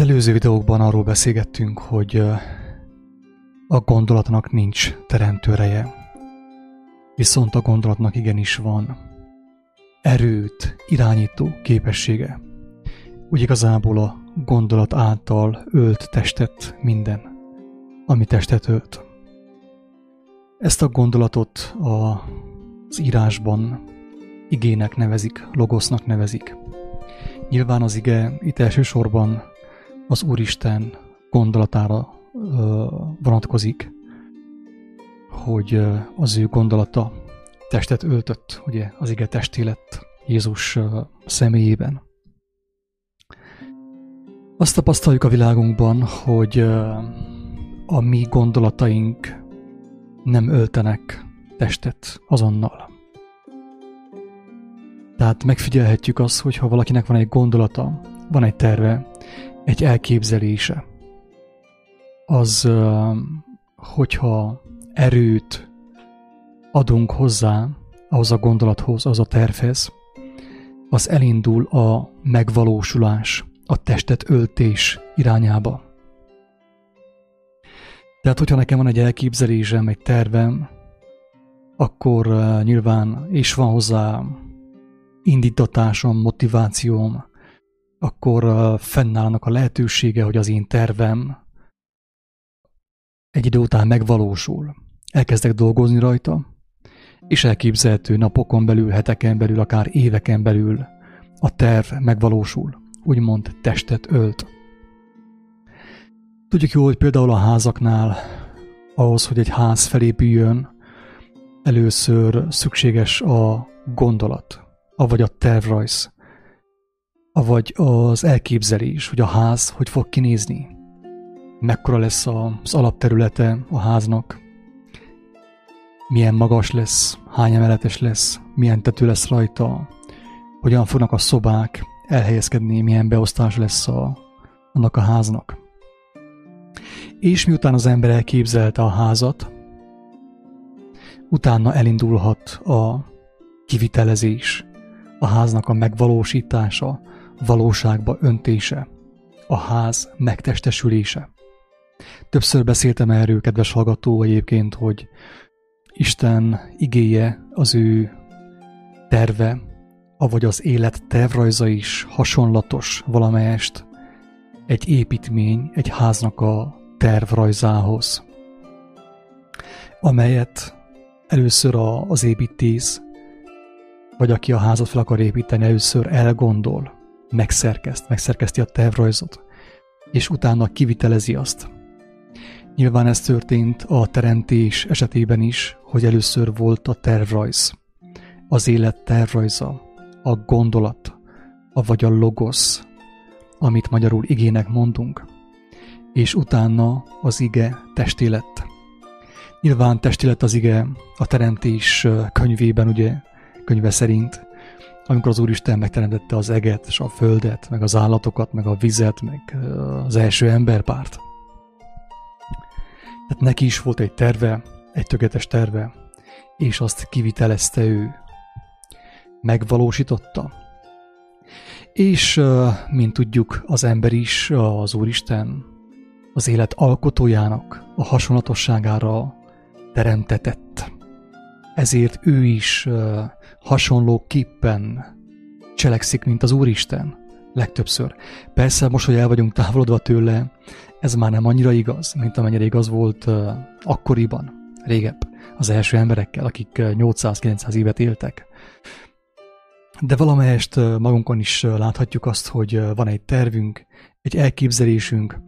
Az előző videókban arról beszélgettünk, hogy a gondolatnak nincs teremtőreje, viszont a gondolatnak igenis van erőt irányító képessége. Úgy igazából a gondolat által ölt testet minden, ami testet ölt. Ezt a gondolatot az írásban igének nevezik, logosznak nevezik. Nyilván az ige itt elsősorban az Úristen gondolatára vonatkozik, hogy az ő gondolata testet öltött, ugye az ige testé lett Jézus személyében. Azt tapasztaljuk a világunkban, hogy a mi gondolataink nem öltenek testet azonnal. Tehát megfigyelhetjük azt, hogy ha valakinek van egy gondolata, van egy terve, egy elképzelése, az, hogyha erőt adunk hozzá, ahhoz a gondolathoz, az a tervhez, az elindul a megvalósulás, a testet öltés irányába. Tehát, hogyha nekem van egy elképzelésem, egy tervem, akkor nyilván, és van hozzá indítatásom, motivációm, akkor fennállnak a lehetősége, hogy az én tervem egy idő után megvalósul. Elkezdek dolgozni rajta, és elképzelhető napokon belül, heteken belül, akár éveken belül a terv megvalósul, úgymond testet ölt. Tudjuk jó, hogy például a házaknál ahhoz, hogy egy ház felépüljön, először szükséges a gondolat, avagy a tervrajz, avagy az elképzelés, hogy a ház hogy fog kinézni, mekkora lesz az alapterülete a háznak, milyen magas lesz, hány emeletes lesz, milyen tető lesz rajta, hogyan fognak a szobák elhelyezkedni, milyen beosztás lesz a, annak a háznak. És miután az ember elképzelte a házat, utána elindulhat a kivitelezés, a háznak a megvalósítása, valóságba öntése, a ház megtestesülése. Többször beszéltem erről, kedves hallgató, egyébként, hogy Isten igéje, az ő terve, avagy az élet tervrajza is hasonlatos valamelyest egy építmény, egy háznak a tervrajzához, amelyet először a, az építész, vagy aki a házat fel akar építeni, először elgondol, megszerkeszt, megszerkeszti a tervrajzot, és utána kivitelezi azt. Nyilván ez történt a teremtés esetében is, hogy először volt a tervrajz, az élet tervrajza, a gondolat, a vagy a logosz, amit magyarul igének mondunk, és utána az ige testé lett. Nyilván testé lett az ige a teremtés könyvében, ugye, könyve szerint, amikor az Úristen megteremtette az eget, és a földet, meg az állatokat, meg a vizet, meg az első emberpárt. Tehát neki is volt egy terve, egy tökéletes terve, és azt kivitelezte ő. Megvalósította. És, mint tudjuk, az ember is, az Úristen, az élet alkotójának a hasonlatosságára teremtetett. Ezért ő is hasonlóképpen cselekszik, mint az Úristen. Legtöbbször. Persze most, hogy el vagyunk távolodva tőle, ez már nem annyira igaz, mint amennyire igaz volt uh, akkoriban, régebb, az első emberekkel, akik 800-900 évet éltek. De valamelyest magunkon is láthatjuk azt, hogy van egy tervünk, egy elképzelésünk.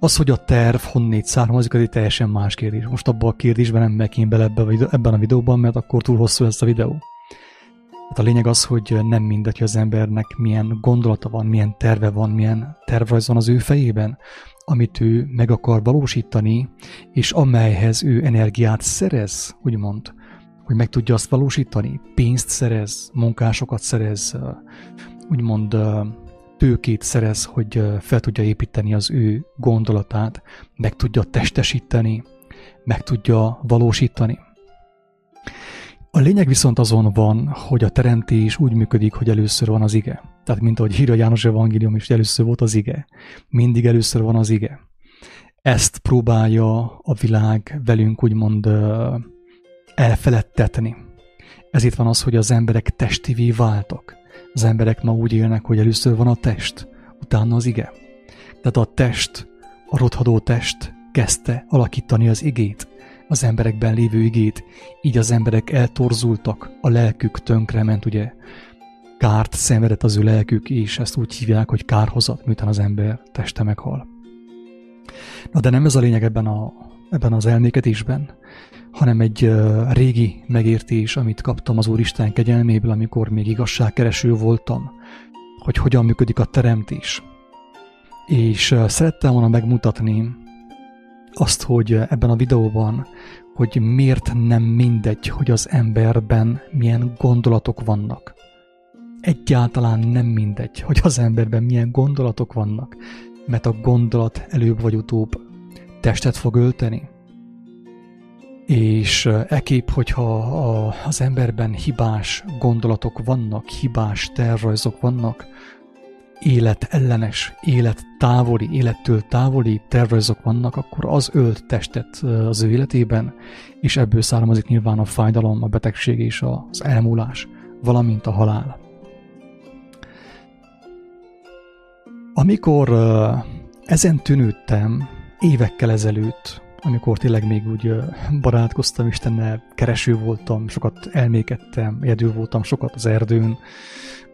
Az, hogy a terv honnét származik, az egy teljesen más kérdés. Most abban a kérdésben nem megyek bele ebbe, ebben a videóban, mert akkor túl hosszú lesz a videó. Hát a lényeg az, hogy nem mindegy, hogy az embernek milyen gondolata van, milyen terve van, milyen tervrajz van az ő fejében, amit ő meg akar valósítani, és amelyhez ő energiát szerez, úgymond, hogy meg tudja azt valósítani, pénzt szerez, munkásokat szerez, úgymond tőkét szerez, hogy fel tudja építeni az ő gondolatát, meg tudja testesíteni, meg tudja valósítani. A lényeg viszont azon van, hogy a teremtés úgy működik, hogy először van az ige. Tehát, mint ahogy hírja János Evangélium is, először volt az ige. Mindig először van az ige. Ezt próbálja a világ velünk úgymond elfeledtetni. Ezért van az, hogy az emberek testivé váltak. Az emberek ma úgy élnek, hogy először van a test, utána az ige. Tehát a test, a rothadó test kezdte alakítani az igét, az emberekben lévő igét, így az emberek eltorzultak, a lelkük tönkrement, ugye kárt szenvedett az ő lelkük, és ezt úgy hívják, hogy kárhozat, miután az ember teste meghal. Na de nem ez a lényeg ebben, a, ebben az elmékedésben, hanem egy régi megértés, amit kaptam az Úristen kegyelméből, amikor még igazságkereső voltam, hogy hogyan működik a teremtés. És szerettem volna megmutatni azt, hogy ebben a videóban, hogy miért nem mindegy, hogy az emberben milyen gondolatok vannak. Egyáltalán nem mindegy, hogy az emberben milyen gondolatok vannak, mert a gondolat előbb vagy utóbb testet fog ölteni. És ekép, hogyha az emberben hibás gondolatok vannak, hibás tervrajzok vannak, élet ellenes, élet távoli, élettől távoli tervrajzok vannak, akkor az ölt testet az ő életében, és ebből származik nyilván a fájdalom, a betegség és az elmúlás, valamint a halál. Amikor ezen tűnődtem évekkel ezelőtt, amikor tényleg még úgy barátkoztam Istennel, kereső voltam, sokat elmékedtem, egyedül voltam sokat az erdőn,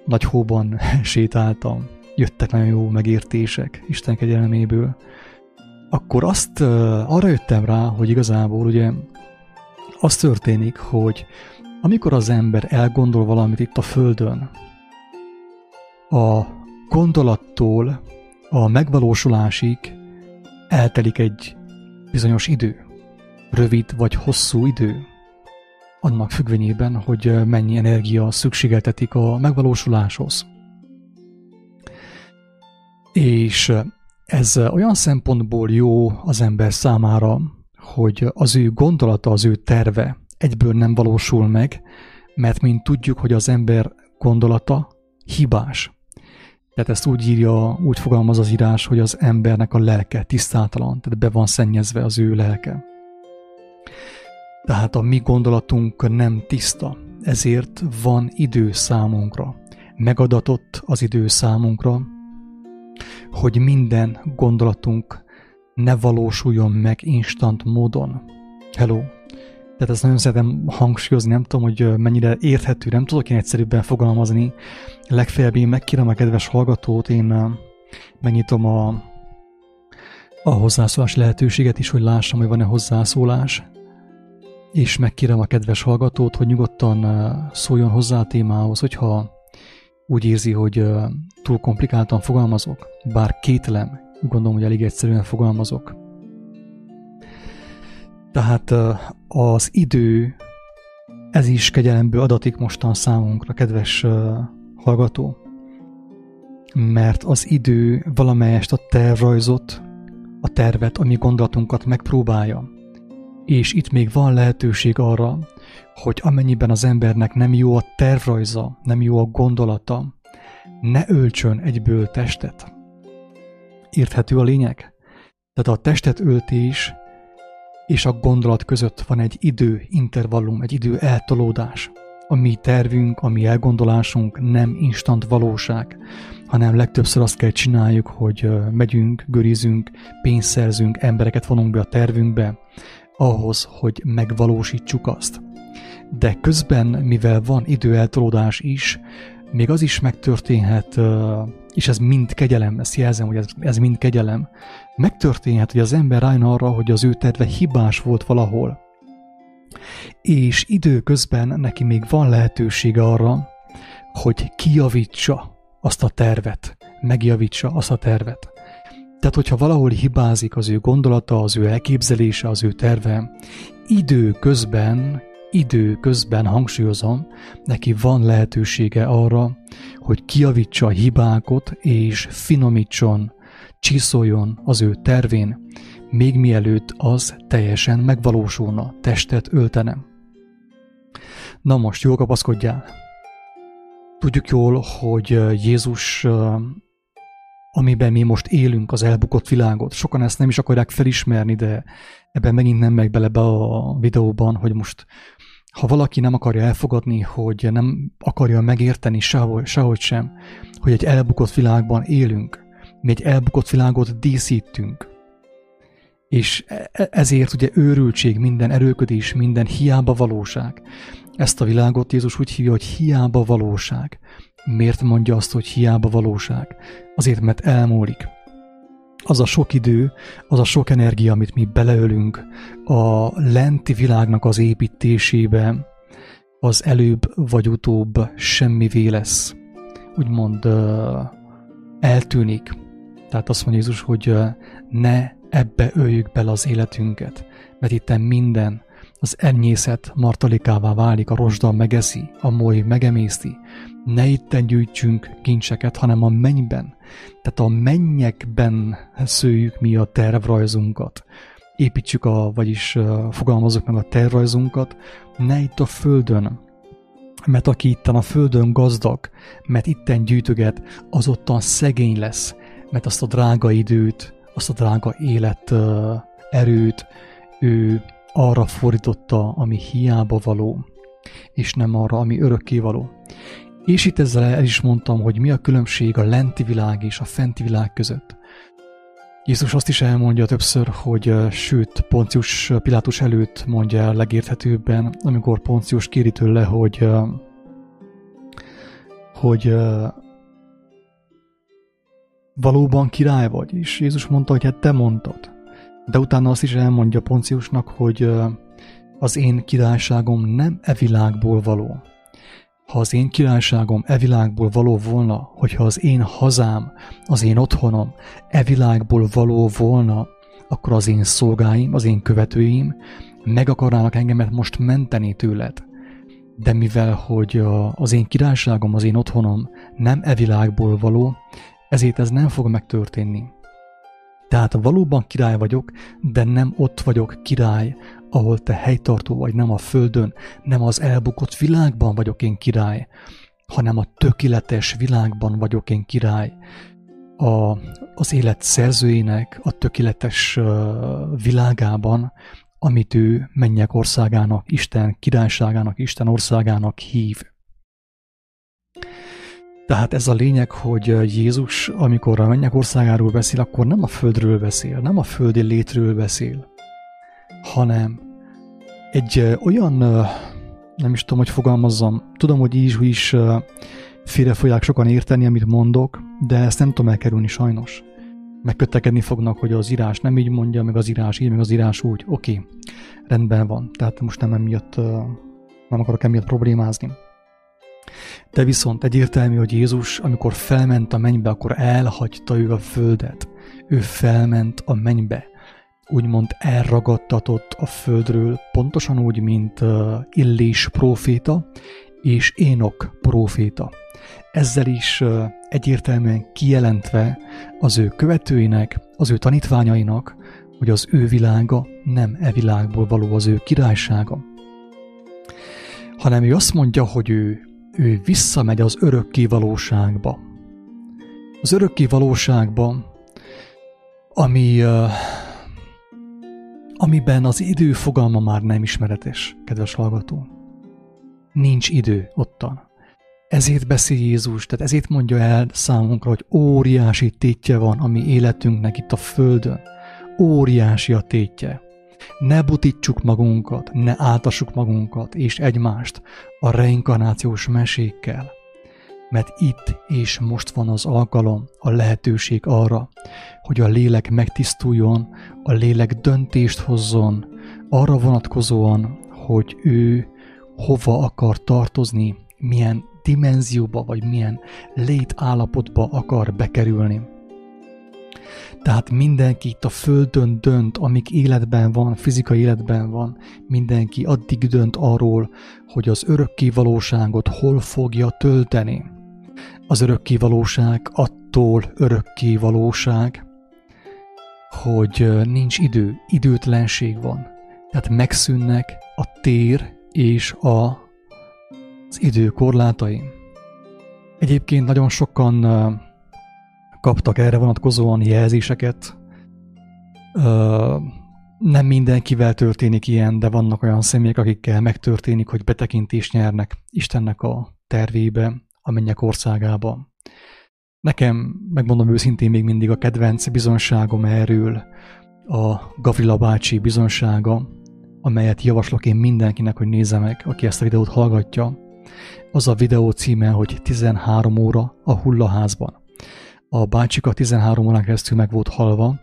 nagy hóban sétáltam, jöttek nagyon jó megértések Isten kegyelméből, akkor azt arra jöttem rá, hogy igazából ugye az történik, hogy amikor az ember elgondol valamit itt a Földön, a gondolattól a megvalósulásig eltelik egy bizonyos idő, rövid vagy hosszú idő, annak függvényében, hogy mennyi energia szükségeltetik a megvalósuláshoz. És ez olyan szempontból jó az ember számára, hogy az ő gondolata, az ő terve egyből nem valósul meg, mert mint tudjuk, hogy az ember gondolata hibás. Tehát ezt úgy írja, úgy fogalmaz az írás, hogy az embernek a lelke tisztátalan, tehát be van szennyezve az ő lelke. Tehát a mi gondolatunk nem tiszta, ezért van idő számunkra. Megadatott az idő számunkra, hogy minden gondolatunk ne valósuljon meg instant módon. Hello! Tehát ezt nagyon szeretem hangsúlyozni, nem tudom, hogy mennyire érthető, nem tudok én egyszerűbben fogalmazni. Legfeljebb én megkérem a kedves hallgatót, én megnyitom a, a hozzászólás lehetőséget is, hogy lássam, hogy van-e hozzászólás. És megkérem a kedves hallgatót, hogy nyugodtan szóljon hozzá a témához, hogyha úgy érzi, hogy túl komplikáltan fogalmazok, bár kétlem, gondolom, hogy elég egyszerűen fogalmazok. Tehát az idő, ez is kegyelemből adatik mostan számunkra, kedves hallgató, mert az idő valamelyest a tervrajzot, a tervet, ami gondolatunkat megpróbálja. És itt még van lehetőség arra, hogy amennyiben az embernek nem jó a tervrajza, nem jó a gondolata, ne öltsön egyből testet. Érthető a lényeg? Tehát a testet öltés és a gondolat között van egy idő intervallum, egy idő eltolódás. A mi tervünk, a mi elgondolásunk nem instant valóság, hanem legtöbbször azt kell csináljuk, hogy megyünk, görizünk, pénzt szerzünk, embereket vonunk be a tervünkbe, ahhoz, hogy megvalósítsuk azt. De közben, mivel van időeltolódás is, még az is megtörténhet, és ez mind kegyelem, ezt jelzem, hogy ez, ez mind kegyelem, megtörténhet, hogy az ember rájön arra, hogy az ő terve hibás volt valahol. És időközben neki még van lehetősége arra, hogy kijavítsa azt a tervet, megjavítsa azt a tervet. Tehát, hogyha valahol hibázik az ő gondolata, az ő elképzelése, az ő terve, időközben idő közben hangsúlyozom, neki van lehetősége arra, hogy kiavítsa a hibákot és finomítson, csiszoljon az ő tervén, még mielőtt az teljesen megvalósulna, testet öltene. Na most, jól kapaszkodjál! Tudjuk jól, hogy Jézus, amiben mi most élünk, az elbukott világot, sokan ezt nem is akarják felismerni, de ebben megint nem megy bele be a videóban, hogy most ha valaki nem akarja elfogadni, hogy nem akarja megérteni sehogy, sehogy sem, hogy egy elbukott világban élünk, mi egy elbukott világot díszítünk, és e, e, ezért ugye őrültség, minden erőködés, minden hiába valóság. Ezt a világot Jézus úgy hívja, hogy hiába valóság. Miért mondja azt, hogy hiába valóság? Azért, mert elmúlik. Az a sok idő, az a sok energia, amit mi beleölünk a lenti világnak az építésébe, az előbb vagy utóbb semmivé lesz. Úgymond eltűnik. Tehát azt mondja Jézus, hogy ne ebbe öljük bele az életünket, mert itt minden, az ennyészet martalikává válik, a rozsdal megeszi, a moly megemészti. Ne itten gyűjtsünk kincseket, hanem a mennyben. Tehát a mennyekben szőjük mi a tervrajzunkat. Építsük a, vagyis fogalmazunk meg a tervrajzunkat, ne itt a földön, mert aki itten a földön gazdag, mert itten gyűjtöget, az ottan szegény lesz, mert azt a drága időt, azt a drága élet erőt ő arra fordította, ami hiába való, és nem arra, ami örökké való. És itt ezzel el is mondtam, hogy mi a különbség a lenti világ és a fenti világ között. Jézus azt is elmondja többször, hogy sőt, Poncius Pilátus előtt mondja el legérthetőbben, amikor Poncius kéri tőle, hogy hogy valóban király vagy, és Jézus mondta, hogy hát te mondtad. De utána azt is elmondja Ponciusnak, hogy az én királyságom nem e világból való. Ha az én királyságom e világból való volna, hogyha az én hazám, az én otthonom e világból való volna, akkor az én szolgáim, az én követőim meg akarnának engemet most menteni tőled. De mivel, hogy az én királyságom, az én otthonom nem e világból való, ezért ez nem fog megtörténni. Tehát valóban király vagyok, de nem ott vagyok király, ahol te helytartó vagy, nem a földön, nem az elbukott világban vagyok én király, hanem a tökéletes világban vagyok én király. A, az élet szerzőjének a tökéletes uh, világában, amit ő mennyek országának, Isten királyságának, Isten országának hív. Tehát ez a lényeg, hogy Jézus, amikor a mennyek országáról beszél, akkor nem a földről beszél, nem a földi létről beszél, hanem egy olyan, nem is tudom, hogy fogalmazzam, tudom, hogy így is félre fogják sokan érteni, amit mondok, de ezt nem tudom elkerülni sajnos. Megkötekedni fognak, hogy az írás nem így mondja, meg az írás így, meg az írás úgy. Oké, okay, rendben van. Tehát most nem emiatt, nem akarok emiatt problémázni. De viszont egyértelmű, hogy Jézus, amikor felment a mennybe, akkor elhagyta ő a földet. Ő felment a mennybe. Úgymond elragadtatott a földről, pontosan úgy, mint Illés próféta és Énok próféta. Ezzel is egyértelműen kijelentve az ő követőinek, az ő tanítványainak, hogy az ő világa nem e világból való az ő királysága, hanem ő azt mondja, hogy ő ő visszamegy az örökké valóságba. Az örökké valóságba, ami, amiben az idő fogalma már nem ismeretes, kedves hallgató. Nincs idő ottan. Ezért beszél Jézus, tehát ezért mondja el számunkra, hogy óriási tétje van a mi életünknek itt a Földön. Óriási a tétje. Ne butítsuk magunkat, ne áltassuk magunkat és egymást a reinkarnációs mesékkel, mert itt és most van az alkalom, a lehetőség arra, hogy a lélek megtisztuljon, a lélek döntést hozzon, arra vonatkozóan, hogy ő hova akar tartozni, milyen dimenzióba vagy milyen létállapotba akar bekerülni. Tehát mindenki itt a Földön dönt, amíg életben van, fizikai életben van, mindenki addig dönt arról, hogy az örökké valóságot hol fogja tölteni. Az örökké valóság attól örökké valóság, hogy nincs idő, időtlenség van. Tehát megszűnnek a tér és a az idő korlátai. Egyébként nagyon sokan kaptak erre vonatkozóan jelzéseket. Nem mindenkivel történik ilyen, de vannak olyan személyek, akikkel megtörténik, hogy betekintést nyernek Istennek a tervébe, a mennyek országába. Nekem, megmondom őszintén, még mindig a kedvenc bizonságom erről a Gavrila bácsi bizonsága, amelyet javaslok én mindenkinek, hogy nézze meg, aki ezt a videót hallgatja. Az a videó címe, hogy 13 óra a hullaházban. A bácsika 13 órán keresztül meg volt halva,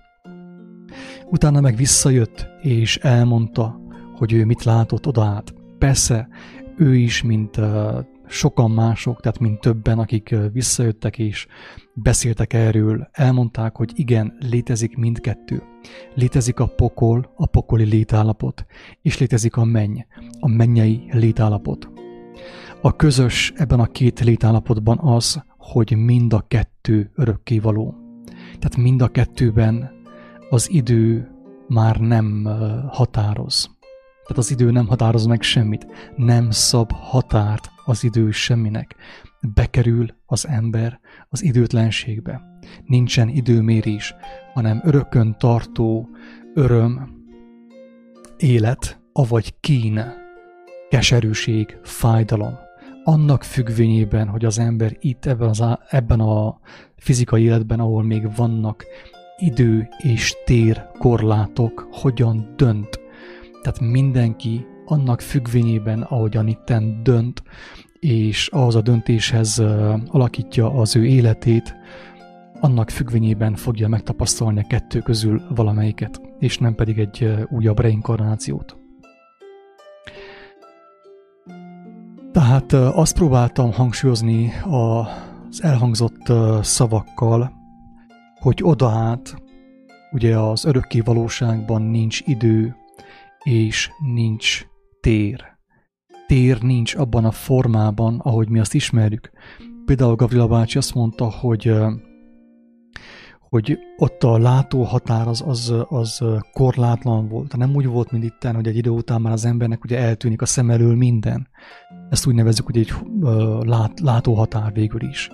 utána meg visszajött, és elmondta, hogy ő mit látott oda át. Persze, ő is, mint sokan mások, tehát mint többen, akik visszajöttek és beszéltek erről, elmondták, hogy igen, létezik mindkettő. Létezik a pokol, a pokoli létállapot, és létezik a menny, a mennyei létállapot. A közös ebben a két létállapotban az, hogy mind a kettő örökkévaló. Tehát mind a kettőben az idő már nem határoz. Tehát az idő nem határoz meg semmit, nem szab határt az idő semminek. Bekerül az ember az időtlenségbe. Nincsen időmérés, hanem örökön tartó öröm, élet, avagy kín, keserűség, fájdalom. Annak függvényében, hogy az ember itt ebben, az, ebben a fizikai életben, ahol még vannak idő és tér korlátok, hogyan dönt tehát mindenki annak függvényében, ahogyan itten dönt, és ahhoz a döntéshez alakítja az ő életét, annak függvényében fogja megtapasztalni a kettő közül valamelyiket, és nem pedig egy újabb reinkarnációt. Tehát azt próbáltam hangsúlyozni az elhangzott szavakkal, hogy oda át, ugye az örökké valóságban nincs idő, és nincs tér. Tér nincs abban a formában, ahogy mi azt ismerjük. Például Gavrila bácsi azt mondta, hogy hogy ott a látóhatár az, az, az korlátlan volt. Nem úgy volt, mint itt, hogy egy idő után már az embernek ugye eltűnik a szem elől minden. Ezt úgy nevezzük, hogy egy lát, látóhatár végül is.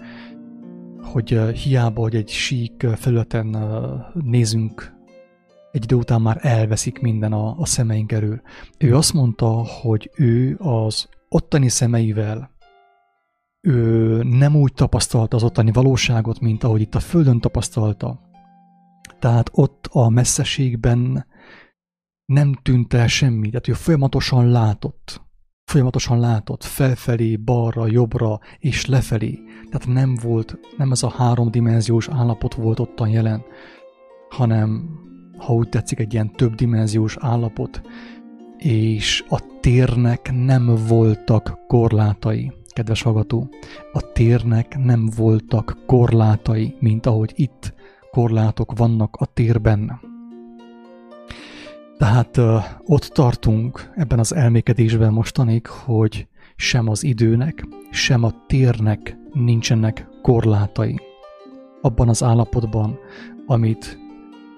Hogy hiába, hogy egy sík felületen nézünk egy idő után már elveszik minden a, a szemeink elől. Ő azt mondta, hogy ő az ottani szemeivel ő nem úgy tapasztalta az ottani valóságot, mint ahogy itt a Földön tapasztalta. Tehát ott a messzeségben nem tűnt el semmi, tehát ő folyamatosan látott. Folyamatosan látott felfelé, balra, jobbra és lefelé. Tehát nem volt, nem ez a háromdimenziós állapot volt ottan jelen, hanem ha úgy tetszik, egy ilyen többdimenziós állapot, és a térnek nem voltak korlátai, kedves hallgató. A térnek nem voltak korlátai, mint ahogy itt korlátok vannak a térben. Tehát uh, ott tartunk ebben az elmékedésben mostanig, hogy sem az időnek, sem a térnek nincsenek korlátai. Abban az állapotban, amit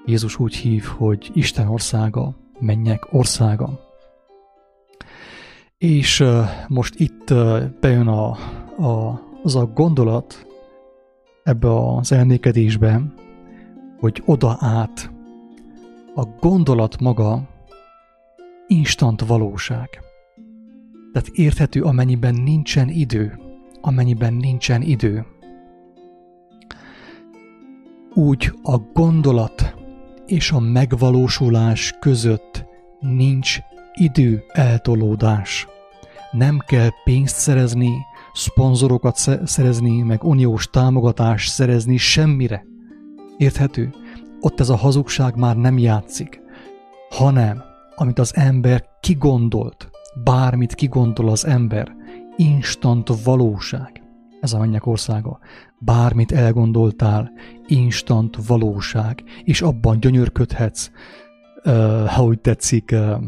Jézus úgy hív, hogy Isten országa, mennyek országa. És uh, most itt uh, bejön a, a, az a gondolat ebbe az elmékedésbe, hogy oda át a gondolat maga instant valóság. Tehát érthető, amennyiben nincsen idő, amennyiben nincsen idő. Úgy a gondolat és a megvalósulás között nincs idő eltolódás. Nem kell pénzt szerezni, szponzorokat szerezni, meg uniós támogatást szerezni semmire. Érthető? Ott ez a hazugság már nem játszik, hanem amit az ember kigondolt, bármit kigondol az ember, instant valóság. Ez a mennyek országa bármit elgondoltál, instant valóság, és abban gyönyörködhetsz, ha úgy tetszik, uh,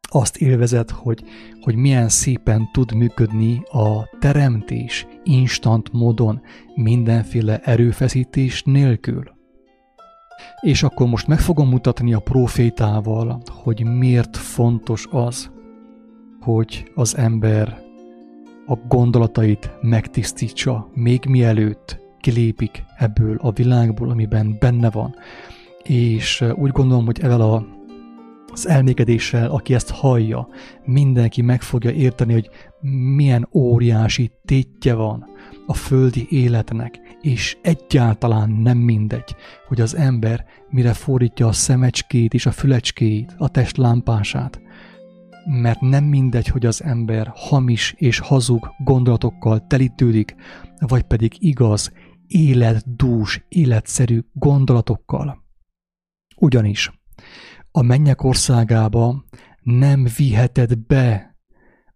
azt élvezed, hogy, hogy milyen szépen tud működni a teremtés instant módon, mindenféle erőfeszítés nélkül. És akkor most meg fogom mutatni a profétával, hogy miért fontos az, hogy az ember a gondolatait megtisztítsa, még mielőtt kilépik ebből a világból, amiben benne van. És úgy gondolom, hogy evel a, az elmékedéssel, aki ezt hallja, mindenki meg fogja érteni, hogy milyen óriási tétje van a földi életnek, és egyáltalán nem mindegy, hogy az ember mire fordítja a szemecskét és a fülecskét, a test lámpását, mert nem mindegy, hogy az ember hamis és hazug gondolatokkal telítődik, vagy pedig igaz, életdús, életszerű gondolatokkal. Ugyanis a mennyek országába nem viheted be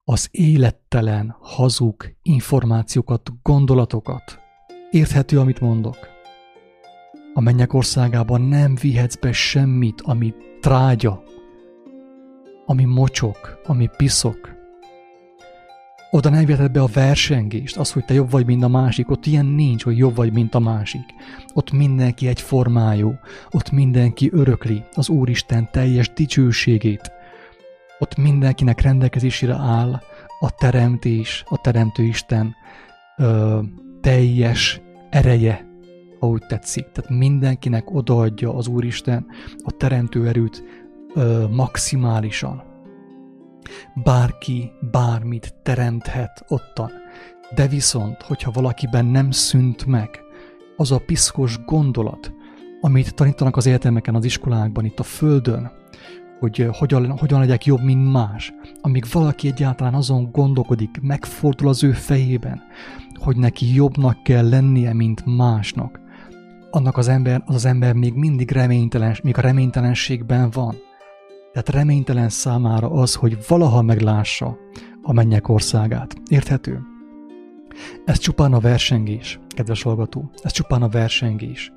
az élettelen, hazug információkat, gondolatokat. Érthető, amit mondok? A mennyek országában nem vihetsz be semmit, ami trágya, ami mocsok, ami piszok. Oda nem viheted be a versengést, az, hogy te jobb vagy, mint a másik. Ott ilyen nincs, hogy jobb vagy, mint a másik. Ott mindenki egy formájú, ott mindenki örökli az Úristen teljes dicsőségét. Ott mindenkinek rendelkezésére áll a teremtés, a teremtő Isten ö, teljes ereje, ahogy tetszik. Tehát mindenkinek odaadja az Úristen a teremtő erőt ö, maximálisan. Bárki bármit teremthet ottan. De viszont, hogyha valakiben nem szűnt meg az a piszkos gondolat, amit tanítanak az egyetemeken, az iskolákban, itt a földön, hogy hogyan, hogyan legyek jobb, mint más, amíg valaki egyáltalán azon gondolkodik, megfordul az ő fejében, hogy neki jobbnak kell lennie, mint másnak, annak az ember, az az ember még mindig reménytelen, még a reménytelenségben van. Tehát reménytelen számára az, hogy valaha meglássa a mennyek országát. Érthető? Ez csupán a versengés, kedves hallgató. Ez csupán a versengés.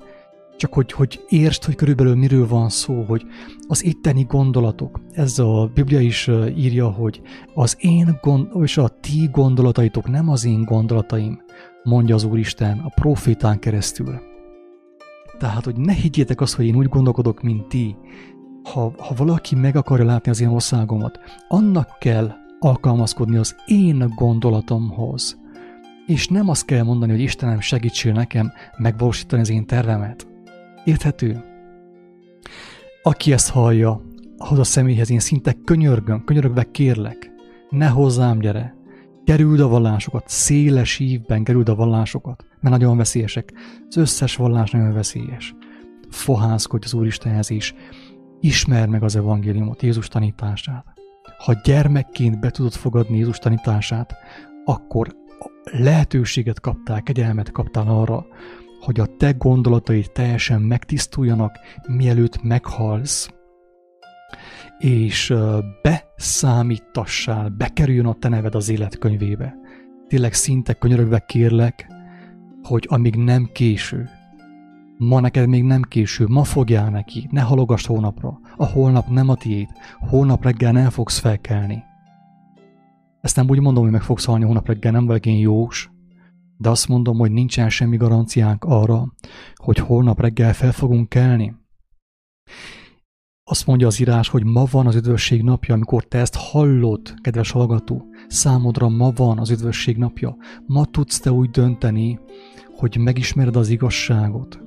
Csak hogy, hogy értsd, hogy körülbelül miről van szó, hogy az itteni gondolatok, ez a Biblia is írja, hogy az én gond, és a ti gondolataitok nem az én gondolataim, mondja az Úristen a profétán keresztül. Tehát, hogy ne higgyétek azt, hogy én úgy gondolkodok, mint ti. Ha, ha valaki meg akarja látni az én országomat, annak kell alkalmazkodni az én gondolatomhoz. És nem azt kell mondani, hogy Istenem segítsél nekem megvalósítani az én tervemet. Érthető? Aki ezt hallja, ahhoz a személyhez én szinte könyörgöm, könyörögve kérlek, ne hozzám gyere, kerüld a vallásokat, széles ívben kerüld a vallásokat, mert nagyon veszélyesek. Az összes vallás nagyon veszélyes. Fohászkodj az Úristenhez is, ismerd meg az evangéliumot, Jézus tanítását. Ha gyermekként be tudod fogadni Jézus tanítását, akkor lehetőséget kaptál, kegyelmet kaptál arra, hogy a te gondolataid teljesen megtisztuljanak, mielőtt meghalsz, és beszámítassál, bekerüljön a te neved az életkönyvébe. Tényleg szinte könyörögve kérlek, hogy amíg nem késő, ma neked még nem késő, ma fogjál neki, ne halogass holnapra, a holnap nem a tiéd, holnap reggel nem fogsz felkelni. Ezt nem úgy mondom, hogy meg fogsz halni holnap reggel, nem vagyok én jós, de azt mondom, hogy nincsen semmi garanciánk arra, hogy holnap reggel fel fogunk kelni. Azt mondja az írás, hogy ma van az üdvösség napja, amikor te ezt hallod, kedves hallgató. Számodra ma van az üdvösség napja. Ma tudsz te úgy dönteni, hogy megismered az igazságot.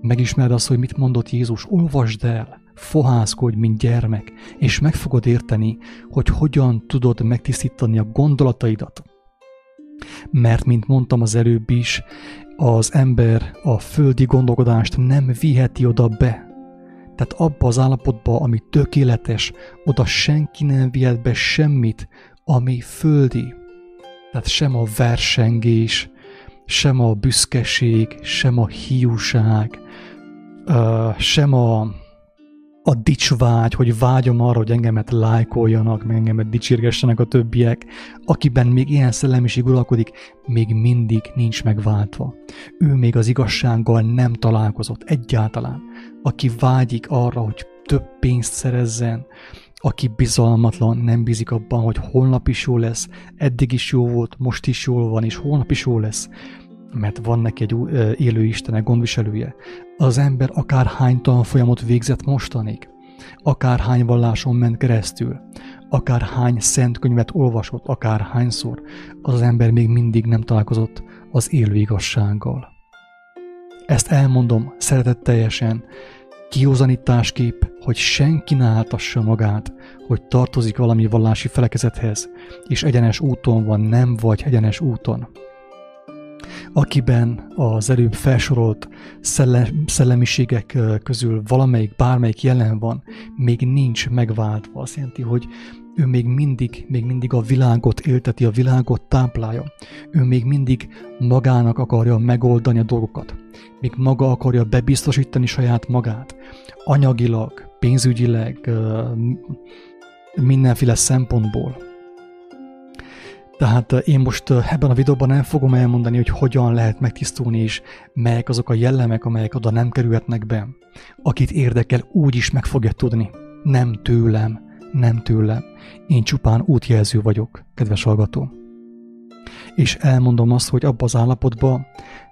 Megismered azt, hogy mit mondott Jézus. Olvasd el, fohászkodj, mint gyermek, és meg fogod érteni, hogy hogyan tudod megtisztítani a gondolataidat, mert, mint mondtam az előbb is, az ember a földi gondolkodást nem viheti oda be. Tehát abba az állapotba, ami tökéletes, oda senki nem vihet be semmit, ami földi. Tehát sem a versengés, sem a büszkeség, sem a hiúság, sem a a dicsvágy, hogy vágyom arra, hogy engemet lájkoljanak, meg engemet dicsérgessenek a többiek, akiben még ilyen szellemiség uralkodik, még mindig nincs megváltva. Ő még az igazsággal nem találkozott egyáltalán. Aki vágyik arra, hogy több pénzt szerezzen, aki bizalmatlan, nem bízik abban, hogy holnap is jó lesz, eddig is jó volt, most is jól van, és holnap is jó lesz, mert van neki egy élő Istenek gondviselője. Az ember akár hány tanfolyamot végzett mostanig, akár hány valláson ment keresztül, akár hány szent könyvet olvasott, akár hányszor, az az ember még mindig nem találkozott az élő igazsággal. Ezt elmondom szeretetteljesen, kiózanításképp, hogy senki ne áltassa magát, hogy tartozik valami vallási felekezethez, és egyenes úton van, nem vagy egyenes úton. Akiben az előbb felsorolt szellem, szellemiségek közül valamelyik, bármelyik jelen van, még nincs megváltva. Azt jelenti, hogy ő még mindig, még mindig a világot élteti, a világot táplálja. Ő még mindig magának akarja megoldani a dolgokat. Még maga akarja bebiztosítani saját magát. Anyagilag, pénzügyileg, mindenféle szempontból. Tehát én most ebben a videóban nem fogom elmondani, hogy hogyan lehet megtisztulni, és melyek azok a jellemek, amelyek oda nem kerülhetnek be. Akit érdekel, úgy is meg fogja tudni. Nem tőlem, nem tőlem. Én csupán útjelző vagyok, kedves hallgató. És elmondom azt, hogy abba az állapotba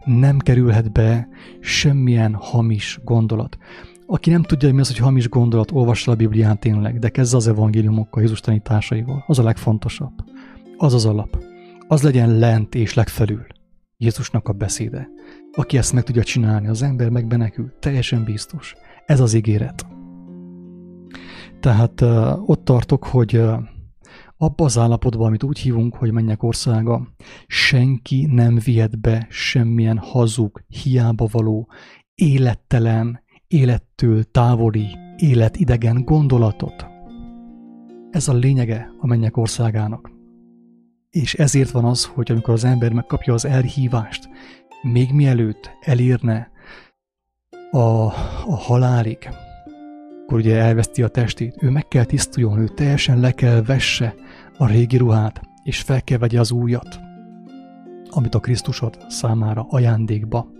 nem kerülhet be semmilyen hamis gondolat. Aki nem tudja, hogy mi az, hogy hamis gondolat, olvassa a Biblián tényleg, de kezd az evangéliumokkal, Jézus tanításaival. Az a legfontosabb. Az az alap. Az legyen lent és legfelül. Jézusnak a beszéde. Aki ezt meg tudja csinálni, az ember megbenekül, teljesen biztos. Ez az ígéret. Tehát uh, ott tartok, hogy uh, abba az állapotban, amit úgy hívunk, hogy menjek országa, senki nem vihet be semmilyen hazug, hiába való, élettelen, élettől távoli, életidegen gondolatot. Ez a lényege a mennyek országának. És ezért van az, hogy amikor az ember megkapja az elhívást, még mielőtt elérne a, a halálig, akkor ugye elveszti a testét, ő meg kell tisztuljon, ő teljesen le kell vesse a régi ruhát, és fel kell vegye az újat, amit a Krisztusod számára ajándékba.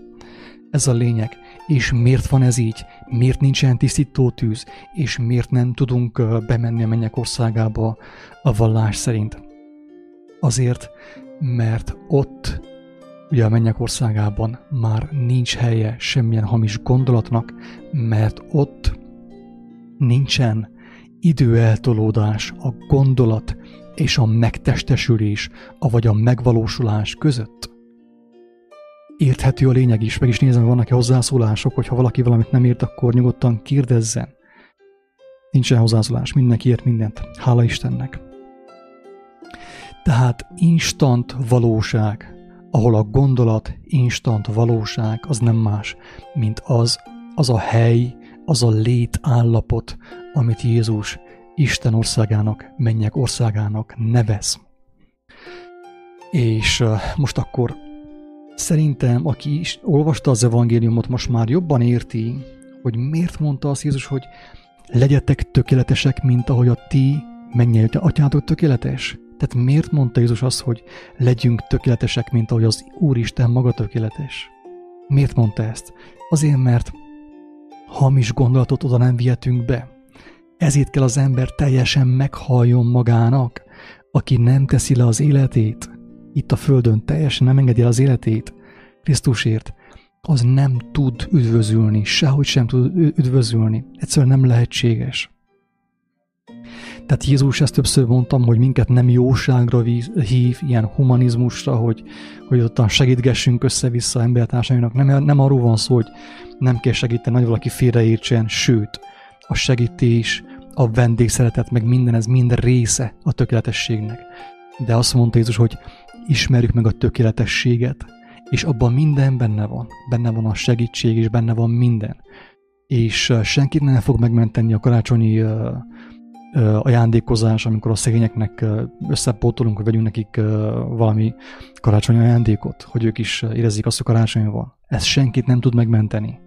Ez a lényeg. És miért van ez így? Miért nincsen tisztító tűz? És miért nem tudunk bemenni a mennyek országába a vallás szerint? Azért, mert ott, ugye a mennyek országában már nincs helye semmilyen hamis gondolatnak, mert ott nincsen időeltolódás a gondolat és a megtestesülés, avagy a megvalósulás között. Érthető a lényeg is, meg is nézem, vannak-e hozzászólások, hogy ha valaki valamit nem ért, akkor nyugodtan kérdezzen. Nincsen hozzászólás, mindenki ért mindent. Hála Istennek. Tehát instant valóság, ahol a gondolat instant valóság, az nem más, mint az, az a hely, az a létállapot, amit Jézus Isten országának, mennyek országának nevez. És most akkor szerintem, aki is olvasta az evangéliumot, most már jobban érti, hogy miért mondta az Jézus, hogy legyetek tökéletesek, mint ahogy a ti mennyei atyátok tökéletes. Tehát miért mondta Jézus azt, hogy legyünk tökéletesek, mint ahogy az Úristen maga tökéletes? Miért mondta ezt? Azért, mert hamis gondolatot oda nem vihetünk be. Ezért kell az ember teljesen meghalljon magának, aki nem teszi le az életét, itt a földön teljesen nem engedi el az életét Krisztusért, az nem tud üdvözülni, sehogy sem tud üdvözülni. Egyszerűen nem lehetséges. Tehát Jézus ezt többször mondtam, hogy minket nem jóságra hív, ilyen humanizmusra, hogy, hogy ottan segítgessünk össze-vissza embertársainak. Nem, nem arról van szó, hogy nem kell segíteni, hogy valaki félreértsen, sőt, a segítés, a vendégszeretet, meg minden, ez mind része a tökéletességnek. De azt mondta Jézus, hogy ismerjük meg a tökéletességet, és abban minden benne van. Benne van a segítség, és benne van minden. És senkit nem fog megmenteni a karácsonyi ajándékozás, amikor a szegényeknek összepótolunk, hogy vegyünk nekik valami karácsonyi ajándékot, hogy ők is érezzék azt, hogy karácsony. Ez senkit nem tud megmenteni.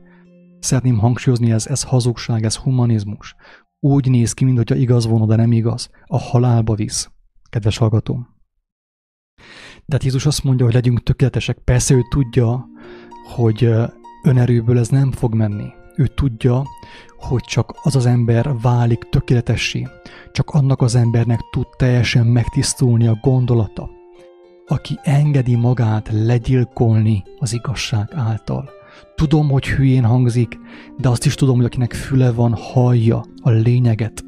Szeretném hangsúlyozni, ez, ez hazugság, ez humanizmus. Úgy néz ki, mintha igaz volna, de nem igaz. A halálba visz, kedves hallgatóm. Tehát Jézus azt mondja, hogy legyünk tökéletesek. Persze ő tudja, hogy önerőből ez nem fog menni. Ő tudja, hogy csak az az ember válik tökéletessé, csak annak az embernek tud teljesen megtisztulni a gondolata, aki engedi magát legyilkolni az igazság által. Tudom, hogy hülyén hangzik, de azt is tudom, hogy akinek füle van, hallja a lényeget.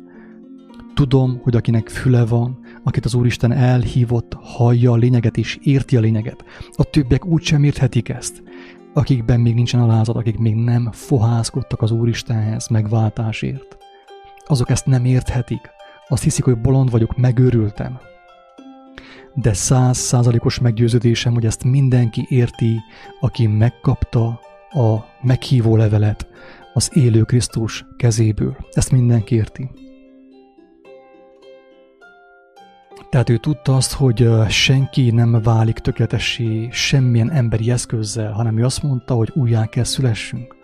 Tudom, hogy akinek füle van, akit az Úristen elhívott, hallja a lényeget és érti a lényeget. A többiek úgysem érthetik ezt. Akikben még nincsen alázat, akik még nem fohászkodtak az Úristenhez megváltásért. Azok ezt nem érthetik. Azt hiszik, hogy bolond vagyok, megőrültem. De száz százalékos meggyőződésem, hogy ezt mindenki érti, aki megkapta a meghívó levelet az élő Krisztus kezéből. Ezt mindenki érti. Tehát ő tudta azt, hogy senki nem válik tökéletessé semmilyen emberi eszközzel, hanem ő azt mondta, hogy újjá kell szülessünk.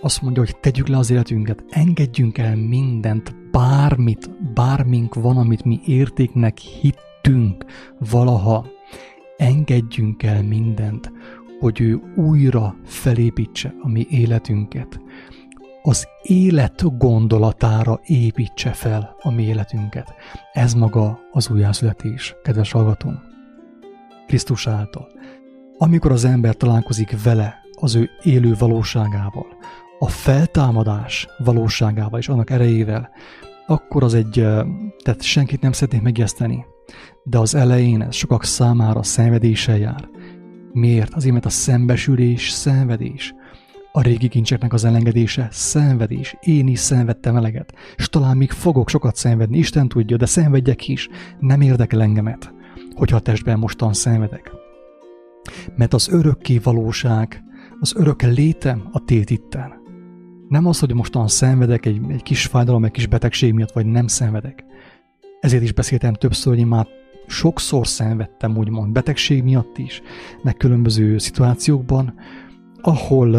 Azt mondja, hogy tegyük le az életünket, engedjünk el mindent, bármit, bármink van, amit mi értéknek hittünk valaha. Engedjünk el mindent, hogy ő újra felépítse a mi életünket az élet gondolatára építse fel a mi életünket. Ez maga az újjászületés, kedves hallgatóm. Krisztus által. Amikor az ember találkozik vele, az ő élő valóságával, a feltámadás valóságával és annak erejével, akkor az egy, tehát senkit nem szeretnék megjeszteni, de az elején ez sokak számára szenvedéssel jár. Miért? Azért, mert a szembesülés szenvedés a régi kincseknek az elengedése szenvedés. Én is szenvedtem eleget, és talán még fogok sokat szenvedni, Isten tudja, de szenvedjek is. Nem érdekel engemet, hogyha a testben mostan szenvedek. Mert az örökké valóság, az örök létem a tét itten. Nem az, hogy mostan szenvedek egy, egy kis fájdalom, egy kis betegség miatt, vagy nem szenvedek. Ezért is beszéltem többször, hogy én már sokszor szenvedtem, úgymond, betegség miatt is, meg különböző szituációkban, ahol